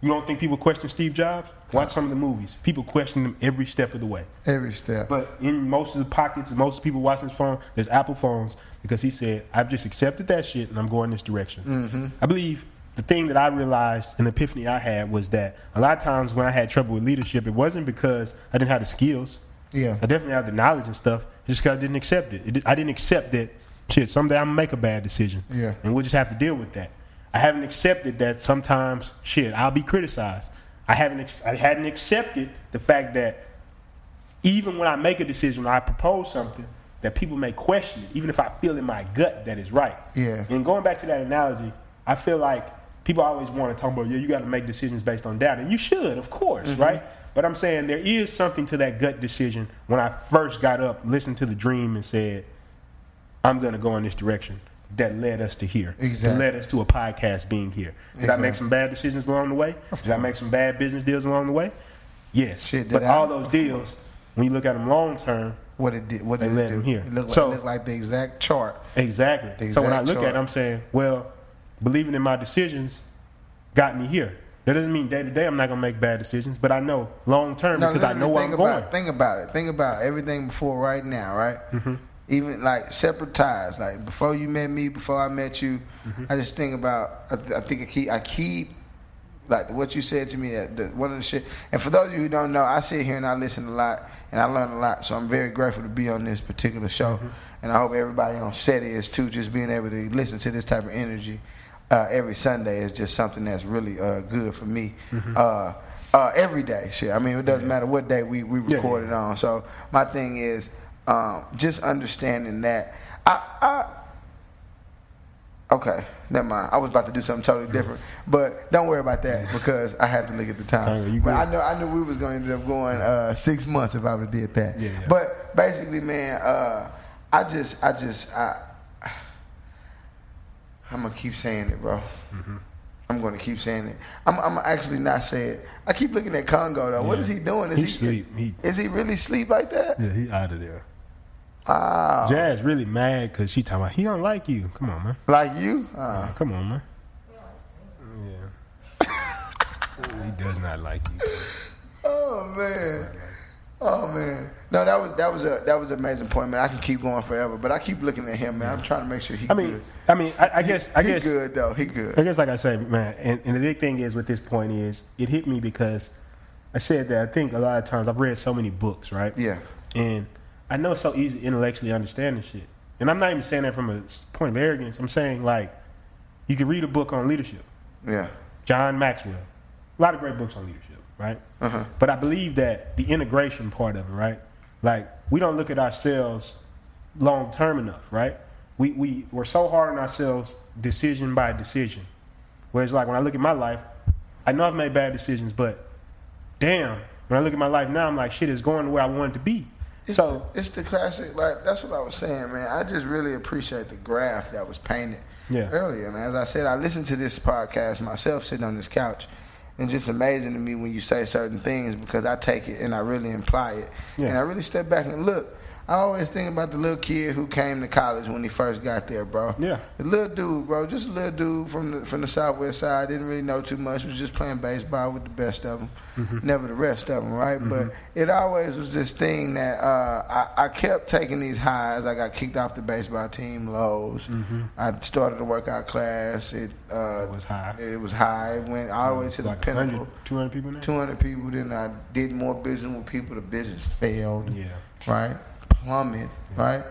You don't think people question Steve Jobs? Watch some of the movies. People question him every step of the way. Every step. But in most of the pockets, most people watching his phone, there's Apple phones because he said, I've just accepted that shit and I'm going this direction. Mm-hmm. I believe the thing that I realized, an epiphany I had, was that a lot of times when I had trouble with leadership, it wasn't because I didn't have the skills. Yeah. I definitely have the knowledge and stuff. Just because I didn't accept it. it. I didn't accept that shit. Someday I'm gonna make a bad decision. Yeah. And we'll just have to deal with that. I haven't accepted that sometimes shit I'll be criticized. I haven't ex- I hadn't accepted the fact that even when I make a decision or I propose something, that people may question it, even if I feel in my gut that it's right. Yeah. And going back to that analogy, I feel like people always want to talk about, yeah, you got to make decisions based on doubt, and you should, of course, Mm-hmm. right? But I'm saying there is something to that gut decision when I first got up, listened to the dream, and said, I'm going to go in this direction. That led us to here. Exactly. That led us to a podcast being here. Did I make some bad decisions along the way? Did I make some bad business deals along the way? Yes. Shit, but I? all those deals, when you look at them long term, What it did? What They did it do? him. It looked, So- like, it looked like the exact chart. exactly. The so when I exact look at it, I'm saying, well, believing in my decisions got me here. That doesn't mean day to day I'm not gonna make bad decisions, but I know long term because I know where I'm about, going. Think about it. Think about everything before right now, right? Mm-hmm. Even like separate ties. Like before you met me, before I met you, Mm-hmm. I just think about. I, th- I think I keep. I keep like what you said to me. That, that one of the shit. And for those of you who don't know, I sit here and I listen a lot and I learn a lot. So I'm very grateful to be on this particular show. Mm-hmm. And I hope everybody on set is too. Just being able to listen to this type of energy uh, every Sunday is just something that's really uh, good for me. Mm-hmm. Uh, uh, every day, shit. I mean, it doesn't matter what day we, we Yeah, record it on. So my thing is um, just understanding that. I, I okay, never mind. I was about to do something totally different, but don't worry about that [laughs] because I had to look at the time. But. I know I knew we was going to end up going uh, six months if I would have did that. Yeah, yeah. But basically, man, uh, I just, I just, I, I'm gonna keep saying it, bro. Mm-hmm. I'm gonna keep saying it. I'm, I'm actually not saying it. I keep looking at Congo though. What Yeah. is he doing? Is He he sleep. He- is he really sleep like that? Yeah, he out of there. Wow. Jazz really mad because she talking about he don't like you. Come on, man. Like you? Uh, Come on, man. Yeah. he does not like you. oh man. Oh man. No, that was that was a that was an amazing point, man. I can keep going forever, but I keep looking at him, man. I'm trying to make sure he I mean, good. I mean, I, I guess, I he guess, good though. He good. I guess, like I said, man, and, and the big thing is with this point is it hit me because I said that I think a lot of times I've read so many books, right? Yeah. And I know it's so easy intellectually understand this shit. And I'm not even saying that from a point of arrogance. I'm saying like you can read a book on leadership, Yeah. John Maxwell, a lot of great books on leadership, right? Uh-huh. But I believe that the integration part of it, right? Like we don't look at ourselves long term enough, right? We we we're so hard on ourselves decision by decision. Whereas like when I look at my life, I know I've made bad decisions, but damn, when I look at my life now, I'm like shit is going to where I want it to be. It's So the, it's the classic. Like that's what I was saying, man. I just really appreciate the graph that was painted Yeah. earlier, man. As I said, I listened to this podcast myself, sitting on this couch, and just amazing to me when you say certain things because I take it and I really imply it, Yeah. and I really step back and look. I always think about the little kid who came to college when he first got there, bro. Yeah. the little dude, bro, just a little dude from the from the southwest side. Didn't really know too much. Was just playing baseball with the best of them, Mm-hmm. never the rest of them, right? But it always was this thing that uh, I, I kept taking these highs. I got kicked off the baseball team, lows. I started a workout class. It, uh, Mm-hmm. It was high. It was high. It went all the way to the like pinnacle. 200 people now. 200 people. Then I did more business with people. The business failed. Yeah. Right? Plummet. Right?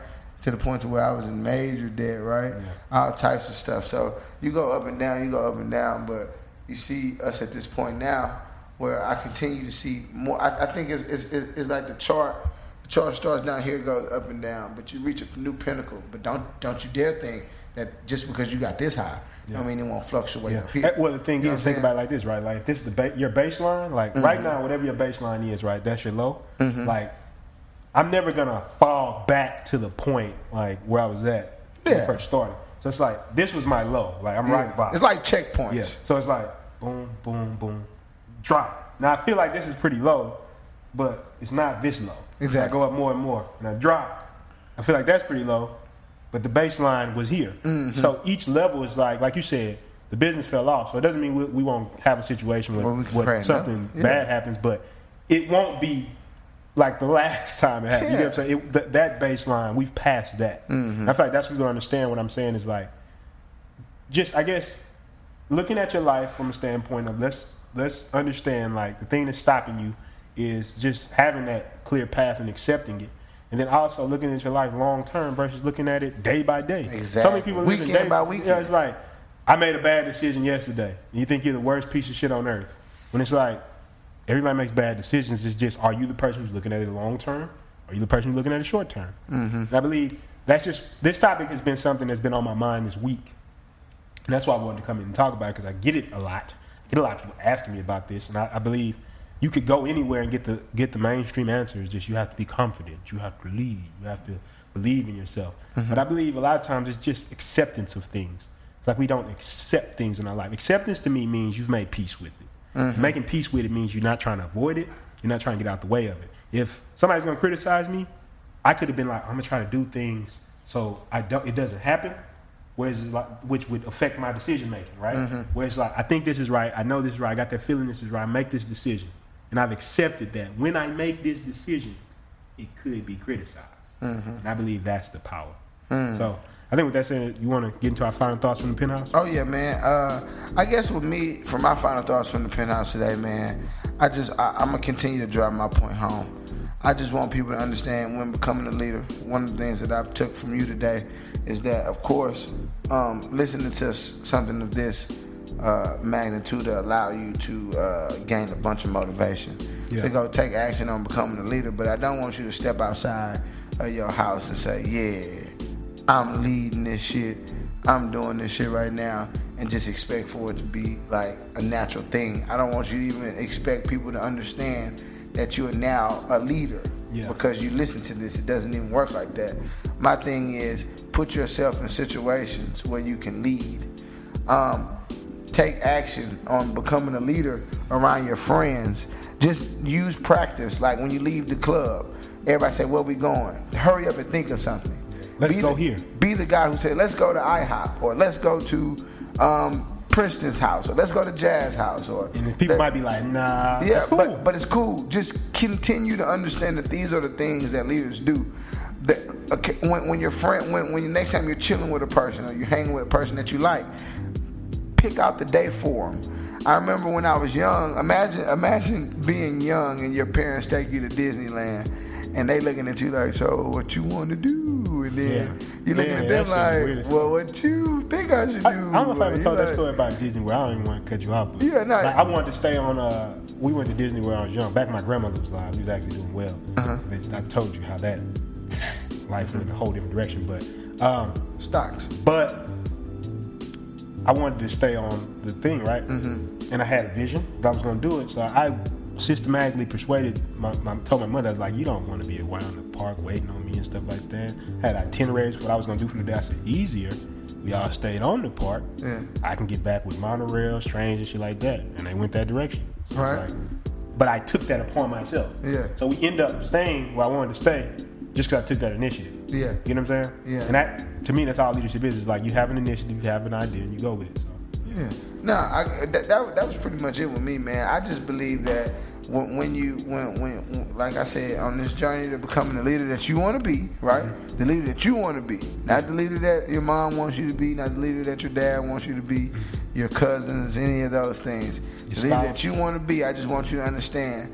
To the point to where I was in major debt. Right? Yeah. All types of stuff. So you go up and down. You go up and down. But you see us at this point now, where I continue to see more. I, I think it's, it's it's like the chart. The chart starts down here, goes up and down, but you reach a new pinnacle. But don't don't you dare think that just because you got this high, Yeah. I mean it won't fluctuate Yeah. here. Well, the thing You is, think about it like this, right? Like, if this is the ba- your baseline. Like right mm-hmm. now, whatever your baseline is, right? That's your low. Mm-hmm. Like, I'm never gonna fall back to the point like where I was at when I Yeah. first started. So it's like this was my low. Like I'm right bottom. It's like checkpoints. yeah. So it's like boom, boom, boom, drop. Now I feel like this is pretty low, but it's not this low. Exactly. I go up more and more, and I drop. I feel like that's pretty low, but the baseline was here. Mm-hmm. So each level is like, like you said, the business fell off. So it doesn't mean we, we won't have a situation where, Where we can where pray, no? something Yeah. bad happens, but it won't be like the last [laughs] time it happened. You know what I'm saying? It, th- that baseline, we've passed that. Mm-hmm. I feel like that's what you don't understand. What I'm saying is like, just I guess looking at your life from a standpoint of let's let's understand like the thing that's stopping you is just having that clear path and accepting it. And then also looking at your life long term versus looking at it day by day. Exactly. So many people Weekend day by weekend. Yeah, it's like I made a bad decision yesterday. And you think you're the worst piece of shit on earth. When it's like Everybody makes bad decisions. It's just, are you the person who's looking at it long term? Are you the person who's looking at it short term? Mm-hmm. And I believe that's just this topic has been something that's been on my mind this week, and that's why I wanted to come in and talk about it because I get it a lot. I get a lot of people asking me about this, and I, I believe you could go anywhere and get the get the mainstream answers. Just you have to be confident. You have to lead. You have to believe in yourself. But I believe a lot of times it's just acceptance of things. It's like we don't accept things in our life. Acceptance to me means you've made peace with it. Mm-hmm. Making peace with it means you're not trying to avoid it. You're not trying to get out the way of it. If somebody's gonna criticize me, I could have been like, I'm gonna try to do things so I don't. It doesn't happen. Whereas it's like, which would affect my decision making, right? Mm-hmm. Where it's like, I think this is right. I know this is right. I got that feeling this is right. I make this decision, and I've accepted that when I make this decision, it could be criticized, mm-hmm. and I believe that's the power. Mm. So I think with that said, you want to get into our final thoughts from the penthouse? Oh yeah, man. Uh, I guess with me, for my final thoughts from the penthouse today, man, I just I, I'm gonna continue to drive my point home. I just want people to understand when becoming a leader. One of the things that I've took from you today is that, of course, um, listening to something of this uh, magnitude to allow you to uh, gain a bunch of motivation Yeah. to go take action on becoming a leader. But I don't want you to step outside of your house and say, "Yeah, I'm leading this shit. I'm doing this shit right now, and just expect for it to be like a natural thing. I don't want you to even expect people to understand that you are now a leader Yeah. because you listen to this. It doesn't even work like that. My thing is put yourself in situations where you can lead. Um, take action on becoming a leader around your friends. Just use practice. Like when you leave the club, everybody say, "Where we going?" Hurry up and think of something. Let's Be go the- here. Be the guy who said, "Let's go to IHOP," or "Let's go to um, Princeton's house," or "Let's go to Jazz house," or And people Let- might be like, Nah, yeah, that's cool. but but it's cool. Just continue to understand that these are the things that leaders do. That okay, when, when your friend, when when next time you're chilling with a person or you're hanging with a person that you like, pick out the day for them. I remember when I was young. Imagine imagine being young and your parents take you to Disneyland. And they looking at you like, so what you want to do? And then Yeah. you looking Yeah, at them like, well, what you think I should do? I, I don't know if I ever told that story about Disney World. I don't even want to cut you off. But Yeah, no. like, I wanted to stay on. Uh, we went to Disney when I was young. Back when my grandmother was alive, we was actually doing well. Uh-huh. I told you how that [laughs] life went in a whole different direction. But um, Stocks. but I wanted to stay on the thing, right? Mm-hmm. And I had a vision that I was going to do it. So I systematically persuaded my, my told my mother I was like, you don't want to be around the park waiting on me and stuff like that. had itineraries for what I was going to do for the day. I said easier. We all stayed on the park. Yeah. I can get back with monorails, trains, and shit like that. And they went that direction. So Right. like- but I took that upon myself. Yeah. So we end up staying where I wanted to stay just because I took that initiative. Yeah. You know what I'm saying? Yeah. And that, to me, that's all leadership is. Is like you have an initiative, you have an idea, and you go with it. So. Yeah. No, I, that, that that was pretty much it with me, man. I just believe that when, when you when, when when like I said on this journey to becoming the leader that you want to be, right? Mm-hmm. The leader that you want to be, not the leader that your mom wants you to be, not the leader that your dad wants you to be, your cousins, any of those things. The leader that you want to be, I just want you to understand.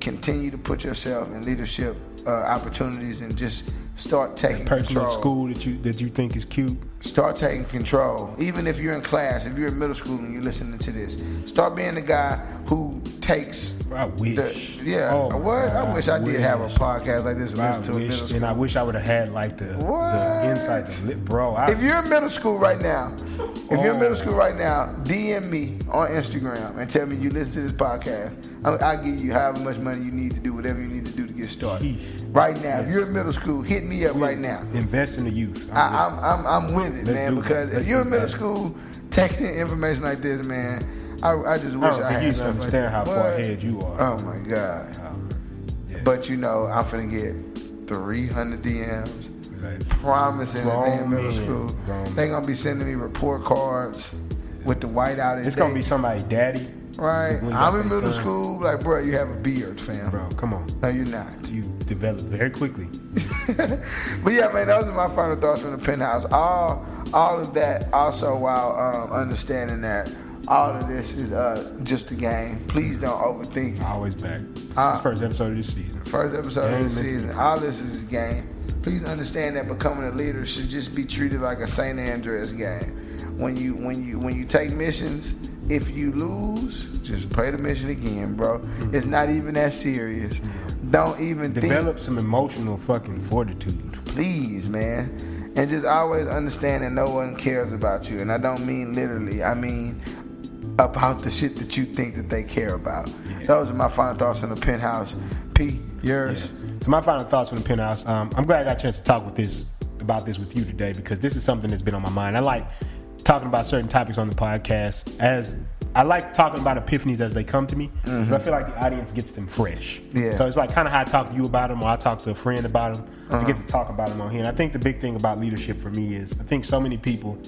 Continue to put yourself in leadership uh, opportunities and just start taking Person control at school that you that you think is cute. Start taking control. Even if you're in class, if you're in middle school and you're listening to this, start being the guy who takes. I wish. The, yeah, Oh what? God, I wish I, did have a podcast like this and I listen to wish, and I wish I would have had like the What? the insight, the bro. I, if you're in middle school right now, if you're in middle Oh. school right now, DM me on Instagram and tell me you listen to this podcast. I'll, I'll give you however much money you need to do whatever you need to do to get started. Sheesh. Right now, if you're in middle school, hit me up right now. invest in the youth. I'm I, I'm, I'm, I'm with it, Let's man. Because if you're in middle that. school taking information like this, man, I, I just wish I I, had think you understand like how far What? ahead you are. Oh my god! Um, yeah. But you know, I'm finna get 300 DMs Like, promising that they in middle men. school. They gonna be sending me report cards with the whiteout. it's gonna be somebody daddy, right. I'm in middle son. school. Like, bro, you have a beard, fam. bro. Come on, No, you're not. you develop very quickly. [laughs] But yeah, man, those are my final thoughts from the penthouse. All, all of that. Also, while um, understanding that all of this is uh, just a game. Please don't overthink it. Always back. Uh, first episode of this season. First episode of the Game season. All this is a game. Please understand that becoming a leader should just be treated like a San Andreas game. When you when you when you take missions, if you lose, just play the mission again, bro. It's not even that serious. Don't even think Develop some emotional fucking fortitude. please, man. And just always understand that no one cares about you. And I don't mean literally, I mean about the shit that you think that they care about. Those are my final thoughts on the penthouse. P, yours. So my final thoughts on the penthouse. Um, I'm glad I got a chance to talk with this about this with you today because this is something that's been on my mind. I like talking about certain topics on the podcast as I like talking about epiphanies as they come to me because I mm-hmm. feel like the audience gets them fresh. Yeah. So it's like kind of how I talk to you about them or I talk to a friend about them. I uh-huh. get to talk about them on here. And I think the big thing about leadership for me is I think so many people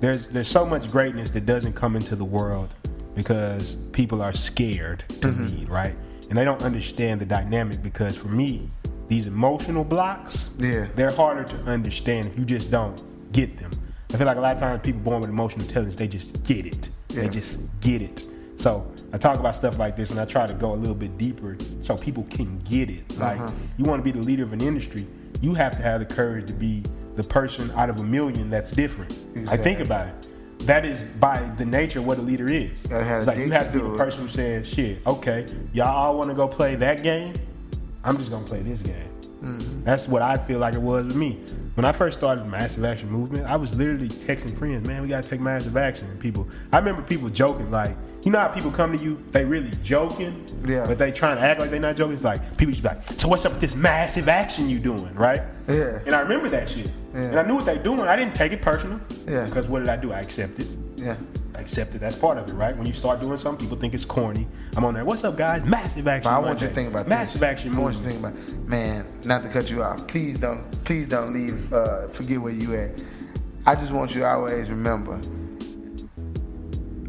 there's there's so much greatness that doesn't come into the world because people are scared to mm-hmm. lead, right? And they don't understand the dynamic because for me, these emotional blocks, Yeah. they're harder to understand if you just don't get them. I feel like a lot of times people born with emotional intelligence, they just get it. Yeah. They just get it. So I talk about stuff like this and I try to go a little bit deeper so people can get it. Like you want to be the leader of an industry, you have to have the courage to be the person out of a million that's different. I think about it. That is by the nature of what a leader is. It's like you have to to be the person who says, "Shit, okay, y'all all want to go play that game. I'm just gonna play this game." Mm-hmm. That's what I feel like it was with me. When I first started the massive action movement, I was literally texting friends, "Man, we gotta take massive action." And people, I remember people joking, like, you know how people come to you, they really joking, Yeah. but they trying to act like they're not joking. It's like people just be like, "So what's up with this massive action you doing?" Right? Yeah. And I remember that shit, Yeah. and I knew what they doing. I didn't take it personal, Yeah. Because what did I do? I accepted. Yeah. Accept it. That's part of it, right? When you start doing something, people think it's corny. I'm on there. What's up, guys? Massive action. But I want you to think about massive this. action I want you to think about, man. Not to cut you off. Please don't. Please don't leave. Uh, forget where you at. I just want you to always remember.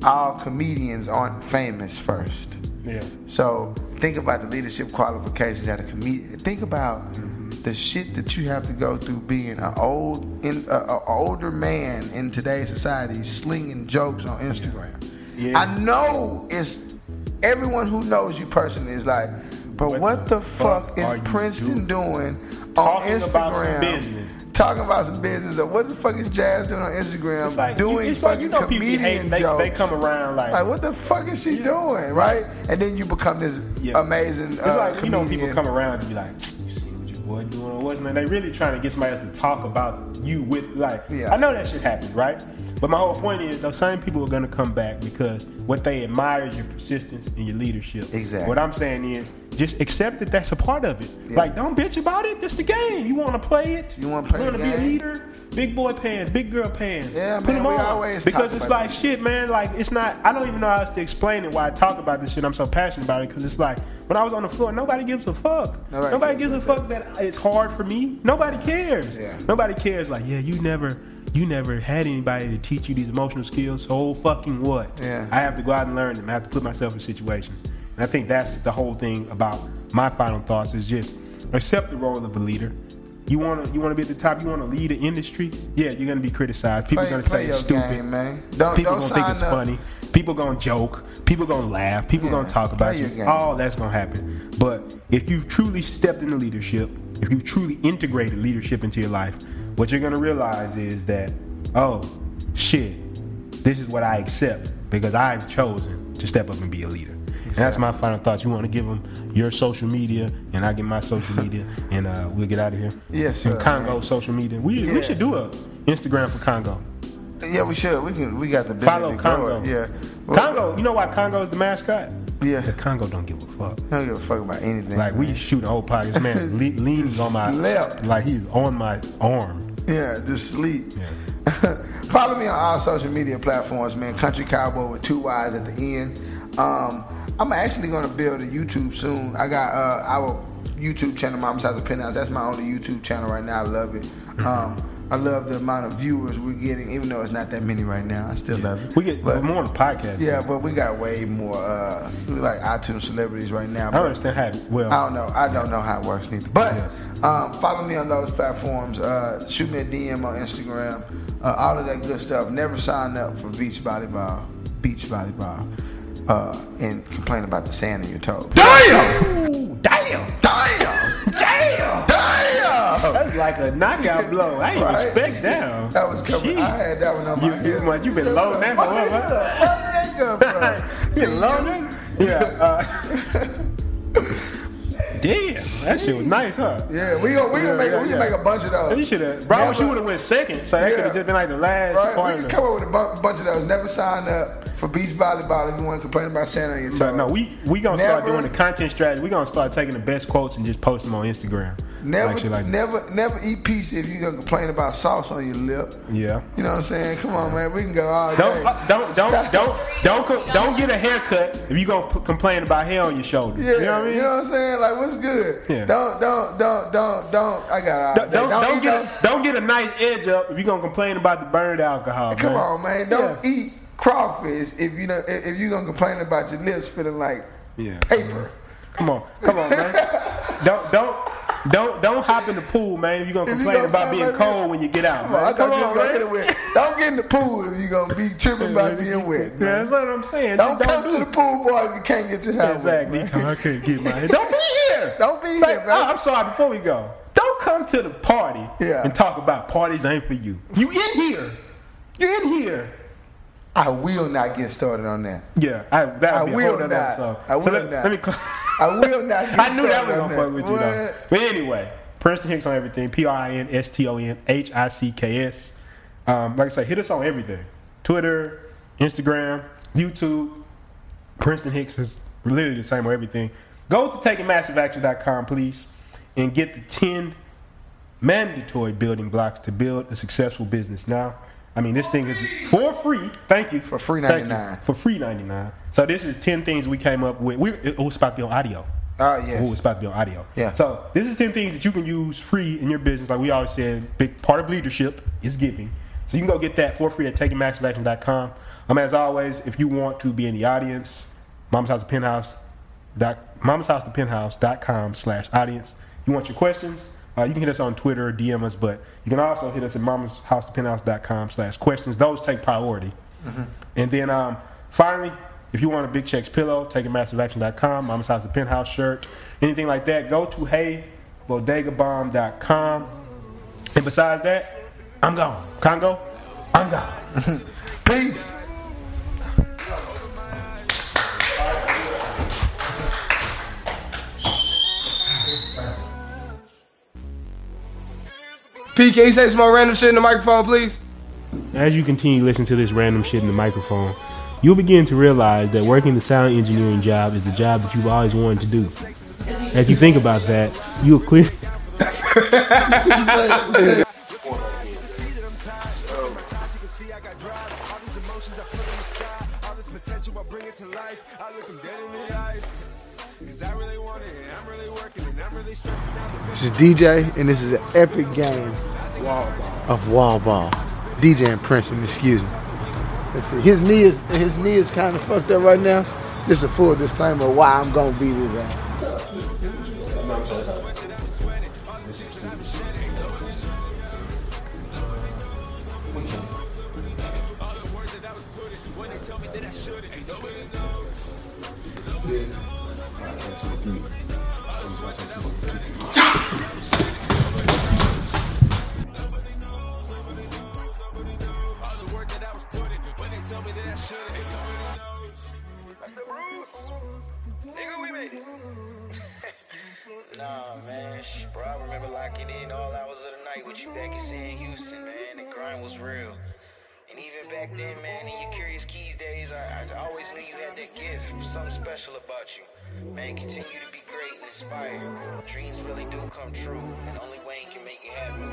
All comedians aren't famous first. Yeah. So think about the leadership qualifications at a comedian. Think about the shit that you have to go through being an old, in, a, a older man in today's society, slinging jokes on Instagram. Yeah. I know it's everyone who knows you personally is like, but what, What the, the fuck, fuck is Princeton doing, on Talking Instagram? about some business. Talking about some business. Or what the fuck is Jazz doing on Instagram? It's like doing it's like you know comedian hating. They, jokes. they come around like, Like, what the fuck is she doing, right? And then you become this Yeah. amazing. It's uh, like you know people come around and be like, [tsk] "You see what doing or wasn't?" And they really trying to get somebody else to talk about you with like. Yeah. I know that shit happened, right? But my whole point is those same people are gonna come back because what they admire is your persistence and your leadership. Exactly. What I'm saying is just accept that that's a part of it. Yeah. Like don't bitch about it. It's the game. You want to play it. You wanna play You wanna be a leader. Big boy pants, big girl pants. Yeah, Put man, them on. because it's like this shit, man. Like it's not. I don't even know how else to explain it. Why I talk about this shit. I'm so passionate about it because it's like when I was on the floor, nobody gives a fuck. Nobody Nobody, gives gives a fuck that it's hard for me. Nobody cares. Yeah. Nobody cares. Like yeah, you never. You never had anybody to teach you these emotional skills. So fucking what? Yeah. I have to go out and learn them. I have to put myself in situations. And I think that's the whole thing about my final thoughts is just accept the role of a leader. You wanna you wanna be at the top. You wanna lead the industry. Yeah, you're gonna be criticized. People Play- gonna say it's stupid. game, man. Don't- People don't gonna think it's up. funny. People gonna joke. People gonna laugh. People Yeah, gonna talk about you. game. All that's gonna happen. But if you've truly stepped into leadership, if you've truly integrated leadership into your life, what you're gonna realize is that, oh, shit, this is what I accept because I've chosen to step up and be a leader. And that's my final thoughts. You want to give them your social media, and I give my social media, [laughs] and uh, we'll get out of here. Yes, And sir, Congo social media. We, Yeah. we should do a Instagram for Congo. Yeah, we should. We can. We got the Follow grow Congo. it. Yeah. Congo. You know why Congo is the mascot? Yeah. Because Congo don't give a fuck. I don't give a fuck about anything. Like we man. shoot a whole pocket. Man [laughs] le- leans on my Slept. like he's on my arm. Yeah, just sleep. Yeah. [laughs] Follow me on all social media platforms, man. Country Cowboy with two Y's at the end. Um, I'm actually gonna build a YouTube soon. I got uh, our YouTube channel, Mama's House of Penthouse. That's my only YouTube channel right now. I love it. Um, I love the amount of viewers we're getting, even though it's not that many right now. I still love it. We get But- more on the podcast. Yeah, but we got way more uh, like iTunes celebrities right now. I understand how. it- Well, I don't know. I don't know how it works neither. But um, follow me on those platforms. Uh, shoot me a DM on Instagram. Uh, all of that good stuff. Never sign up for beach volleyball. Beach volleyball. Uh, and complain about the sand in your toes. Damn! Damn! Damn! Damn! Damn! That's like a knockout blow. I didn't Right? expect that. That was coming. Shit. I had that one on You, my you, must- you been loading that for what? Yeah. nigga, bro. [laughs] You loaded? Yeah. Uh, [laughs] damn, that shit was nice, huh? Yeah, we gonna we gonna make yeah, we yeah. can make a bunch of those. You should have. Bro, I wish you would have went second, so that could have just been like the last Right, part we come up with a bu- bunch of those. Never sign up for beach volleyball if you want to complain about sand on your toes. No, we we gonna start doing the content strategy. We gonna start taking the best quotes and just post them on Instagram. Never Like like that. never never eat pizza if you gonna complain about sauce on your lip. Yeah. You know what I'm saying? Come on, man. We can go all Don't day. uh, don't don't Stop. don't don't co- don't get a haircut if you gonna p- complain about hair on your shoulders. Yeah, you know what I mean? You know what I'm saying? Like, what's good? Yeah. Don't, don't, don't, don't, don't. I got all don't, don't, don't get a, don't get a nice edge up if you gonna complain about the burned alcohol. Come man. on, man. Don't eat crawfish if you know if if you gonna complain about your lips feeling like Yeah. paper. Come on, come on, man. [laughs] don't don't don't don't hop in the pool, man. If you gonna If you complain gonna about complain being about being- cold when you get out, Come on, man. Come on, man. it with. Don't get in the pool if you're gonna be tripping about [laughs] being wet. Yeah, that's what I'm saying. Don't Just come do to the pool, boy, if you can't get your hair Exactly. wet. man. I can't get my head. [laughs] Don't be here. Don't be Like, here, bro. oh, I'm sorry. Before we go, don't come to the party Yeah. and talk about parties ain't for you. You in here. You in here. I will not get started on that. Yeah, I, that I would be a will whole not. episode. I will so let, not. Let me. [laughs] I will not [laughs] get I knew that was gonna fuck with you though. But anyway, Princeton Hicks on everything. P R I N S T O N H I C K S. Um, like I say, hit us on everything: Twitter, Instagram, YouTube. Princeton Hicks is literally the same on everything. Go to takingmassiveaction.com, please, and get the 10 mandatory building blocks to build a successful business. Now, I mean, this thing is for free. Thank you. For free 99. For free 99. So this is 10 things we came up with. We, it was about to be on audio. Oh, yes. Ooh, it's about to be on audio. Yeah. So this is 10 things that you can use free in your business. Like we always said, big part of leadership is giving. So you can go get that for free at takingmassiveaction.com. Um, as always, if you want to be in the audience, Mama's House to Penthouse, dot, Mama's House to Penthouse.com slash audience. You want your questions? Uh, you can hit us on Twitter or DM us, but you can also hit us at Mama's House to Penthouse.com slash questions. Those take priority. And then um, finally, if you want a Big Checks pillow, take massiveaction.com, Mama's House the Penthouse shirt, anything like that, go to heybodegabomb.com. And besides that, I'm gone. Congo, I'm gone. [laughs] Peace. P, can you say some more random shit in the microphone, please? As you continue listening to this random shit in the microphone, you'll begin to realize that working the sound engineering job is the job that you've always wanted to do. As you think about that, you'll clear. [laughs] This is DJ, and this is an epic game of wall ball. DJ and Princeton, excuse me. Let's see. His knee is his knee is kind of fucked up right now. This is a full disclaimer of why I'm gonna Nah, man, bro, I remember locking in all hours of the night with you back in Sam Houston, man. The grind was real. And even back then, man, in your Curious Keys days, I, I always knew you had that gift, something special about you. Man, continue to be great and inspired. Dreams really do come true, and only Wayne can make it happen.